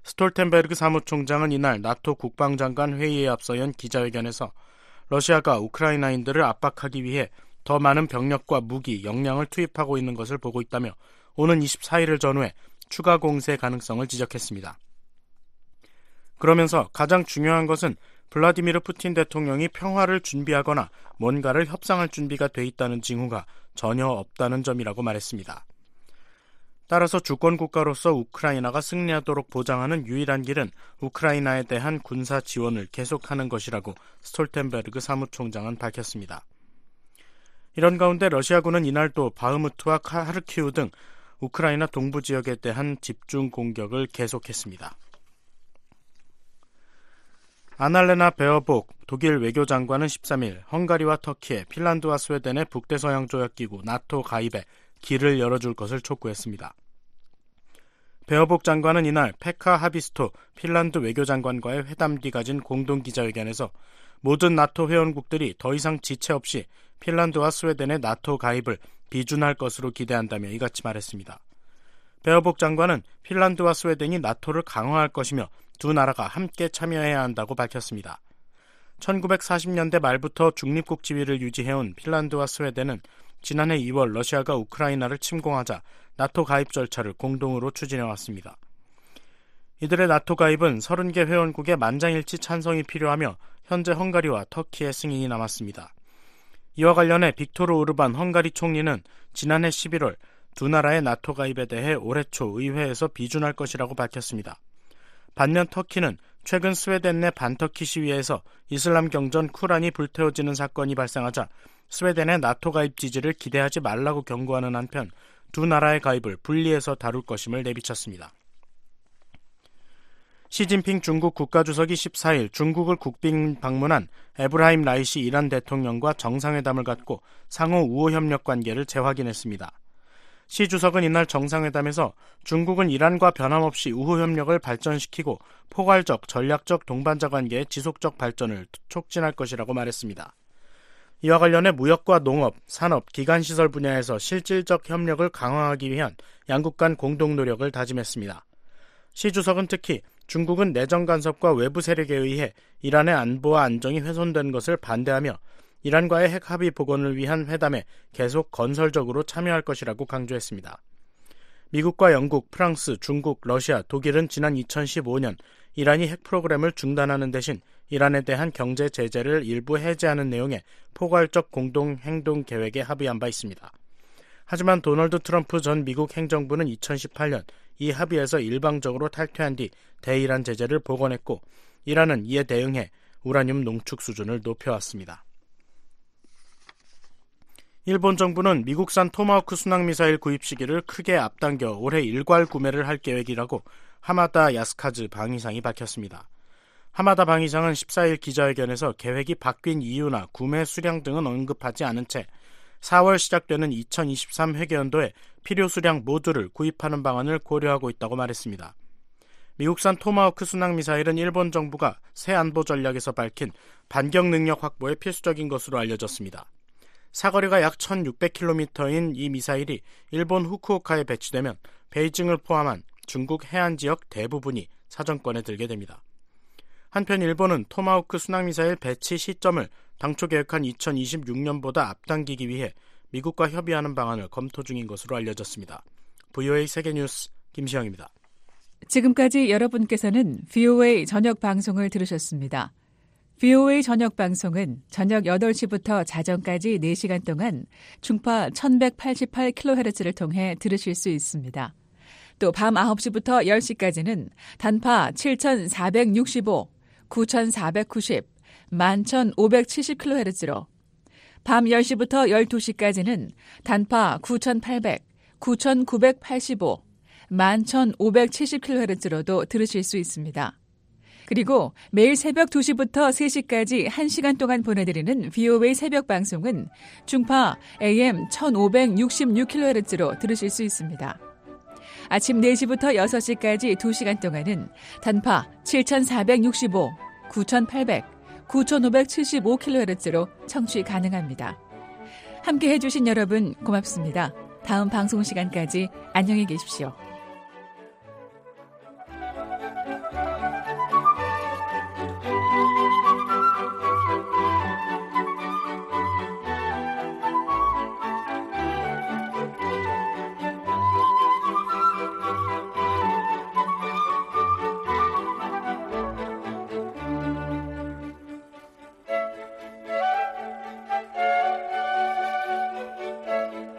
스톨텐베르그 사무총장은 이날 나토 국방장관 회의에 앞서 연 기자회견에서 러시아가 우크라이나인들을 압박하기 위해 더 많은 병력과 무기, 역량을 투입하고 있는 것을 보고 있다며 오는 24일을 전후해 추가 공세 가능성을 지적했습니다. 그러면서 가장 중요한 것은 블라디미르 푸틴 대통령이 평화를 준비하거나 뭔가를 협상할 준비가 돼 있다는 징후가 전혀 없다는 점이라고 말했습니다. 따라서 주권 국가로서 우크라이나가 승리하도록 보장하는 유일한 길은 우크라이나에 대한 군사 지원을 계속하는 것이라고 스톨텐베르그 사무총장은 밝혔습니다. 이런 가운데 러시아군은 이날 또 바흐무트와 하르키우 등 우크라이나 동부 지역에 대한 집중 공격을 계속했습니다. 아날레나 베어복 독일 외교장관은 13일 헝가리와 터키에 핀란드와 스웨덴의 북대서양 조약기구 나토 가입에 길을 열어줄 것을 촉구했습니다. 베어복 장관은 이날 페카 하비스토 핀란드 외교장관과의 회담 뒤 가진 공동 기자회견에서 모든 나토 회원국들이 더 이상 지체 없이 핀란드와 스웨덴의 나토 가입을 비준할 것으로 기대한다며 이같이 말했습니다. 베어복 장관은 핀란드와 스웨덴이 나토를 강화할 것이며 두 나라가 함께 참여해야 한다고 밝혔습니다. 1940년대 말부터 중립국 지위를 유지해온 핀란드와 스웨덴은 지난해 2월 러시아가 우크라이나를 침공하자 나토 가입 절차를 공동으로 추진해왔습니다. 이들의 나토 가입은 30개 회원국의 만장일치 찬성이 필요하며 현재 헝가리와 터키의 승인이 남았습니다. 이와 관련해 빅토르 오르반 헝가리 총리는 지난해 11월 두 나라의 나토 가입에 대해 올해 초 의회에서 비준할 것이라고 밝혔습니다. 반면 터키는 최근 스웨덴 내 반터키 시위에서 이슬람 경전 쿠란이 불태워지는 사건이 발생하자 스웨덴의 나토 가입 지지를 기대하지 말라고 경고하는 한편 두 나라의 가입을 분리해서 다룰 것임을 내비쳤습니다. 시진핑 중국 국가주석이 14일 중국을 국빈 방문한 에브라힘 라이시 이란 대통령과 정상회담을 갖고 상호 우호 협력 관계를 재확인했습니다. 시 주석은 이날 정상회담에서 중국은 이란과 변함없이 우호 협력을 발전시키고 포괄적, 전략적 동반자 관계의 지속적 발전을 촉진할 것이라고 말했습니다. 이와 관련해 무역과 농업, 산업, 기간시설 분야에서 실질적 협력을 강화하기 위한 양국 간 공동 노력을 다짐했습니다. 시 주석은 특히 중국은 내정 간섭과 외부 세력에 의해 이란의 안보와 안정이 훼손된 것을 반대하며 이란과의 핵 합의 복원을 위한 회담에 계속 건설적으로 참여할 것이라고 강조했습니다. 미국과 영국, 프랑스, 중국, 러시아, 독일은 지난 2015년 이란이 핵 프로그램을 중단하는 대신 이란에 대한 경제 제재를 일부 해제하는 내용의 포괄적 공동 행동 계획에 합의한 바 있습니다. 하지만 도널드 트럼프 전 미국 행정부는 2018년 이 합의에서 일방적으로 탈퇴한 뒤 대이란 제재를 복원했고 이란은 이에 대응해 우라늄 농축 수준을 높여왔습니다. 일본 정부는 미국산 토마호크 순항미사일 구입 시기를 크게 앞당겨 올해 일괄 구매를 할 계획이라고 하마다 야스카즈 방위상이 밝혔습니다. 하마다 방위상은 14일 기자회견에서 계획이 바뀐 이유나 구매 수량 등은 언급하지 않은 채 4월 시작되는 2023 회계연도에 필요 수량 모두를 구입하는 방안을 고려하고 있다고 말했습니다. 미국산 토마호크 순항 미사일은 일본 정부가 새 안보 전략에서 밝힌 반경 능력 확보에 필수적인 것으로 알려졌습니다. 사거리가 약 1600km인 이 미사일이 일본 후쿠오카에 배치되면 베이징을 포함한 중국 해안 지역 대부분이 사정권에 들게 됩니다. 한편 일본은 토마호크 순항미사일 배치 시점을 당초 계획한 2026년보다 앞당기기 위해 미국과 협의하는 방안을 검토 중인 것으로 알려졌습니다. VOA 세계뉴스 김시영입니다. 지금까지 여러분께서는 VOA 저녁 방송을 들으셨습니다. VOA 저녁 방송은 저녁 8시부터 자정까지 4시간 동안 중파 1188kHz를 통해 들으실 수 있습니다. 또 밤 9시부터 10시까지는 단파 7465, 9490, 11570kHz로 밤 10시부터 12시까지는 단파 9800, 9985, 11570kHz로도 들으실 수 있습니다. 그리고 매일 새벽 2시부터 3시까지 1시간 동안 보내드리는 VOA 새벽 방송은 중파 AM 1566kHz로 들으실 수 있습니다. 아침 4시부터 6시까지 2시간 동안은 단파 7465, 9800, 9575kHz로 청취 가능합니다. 함께 해주신 여러분 고맙습니다. 다음 방송 시간까지 안녕히 계십시오.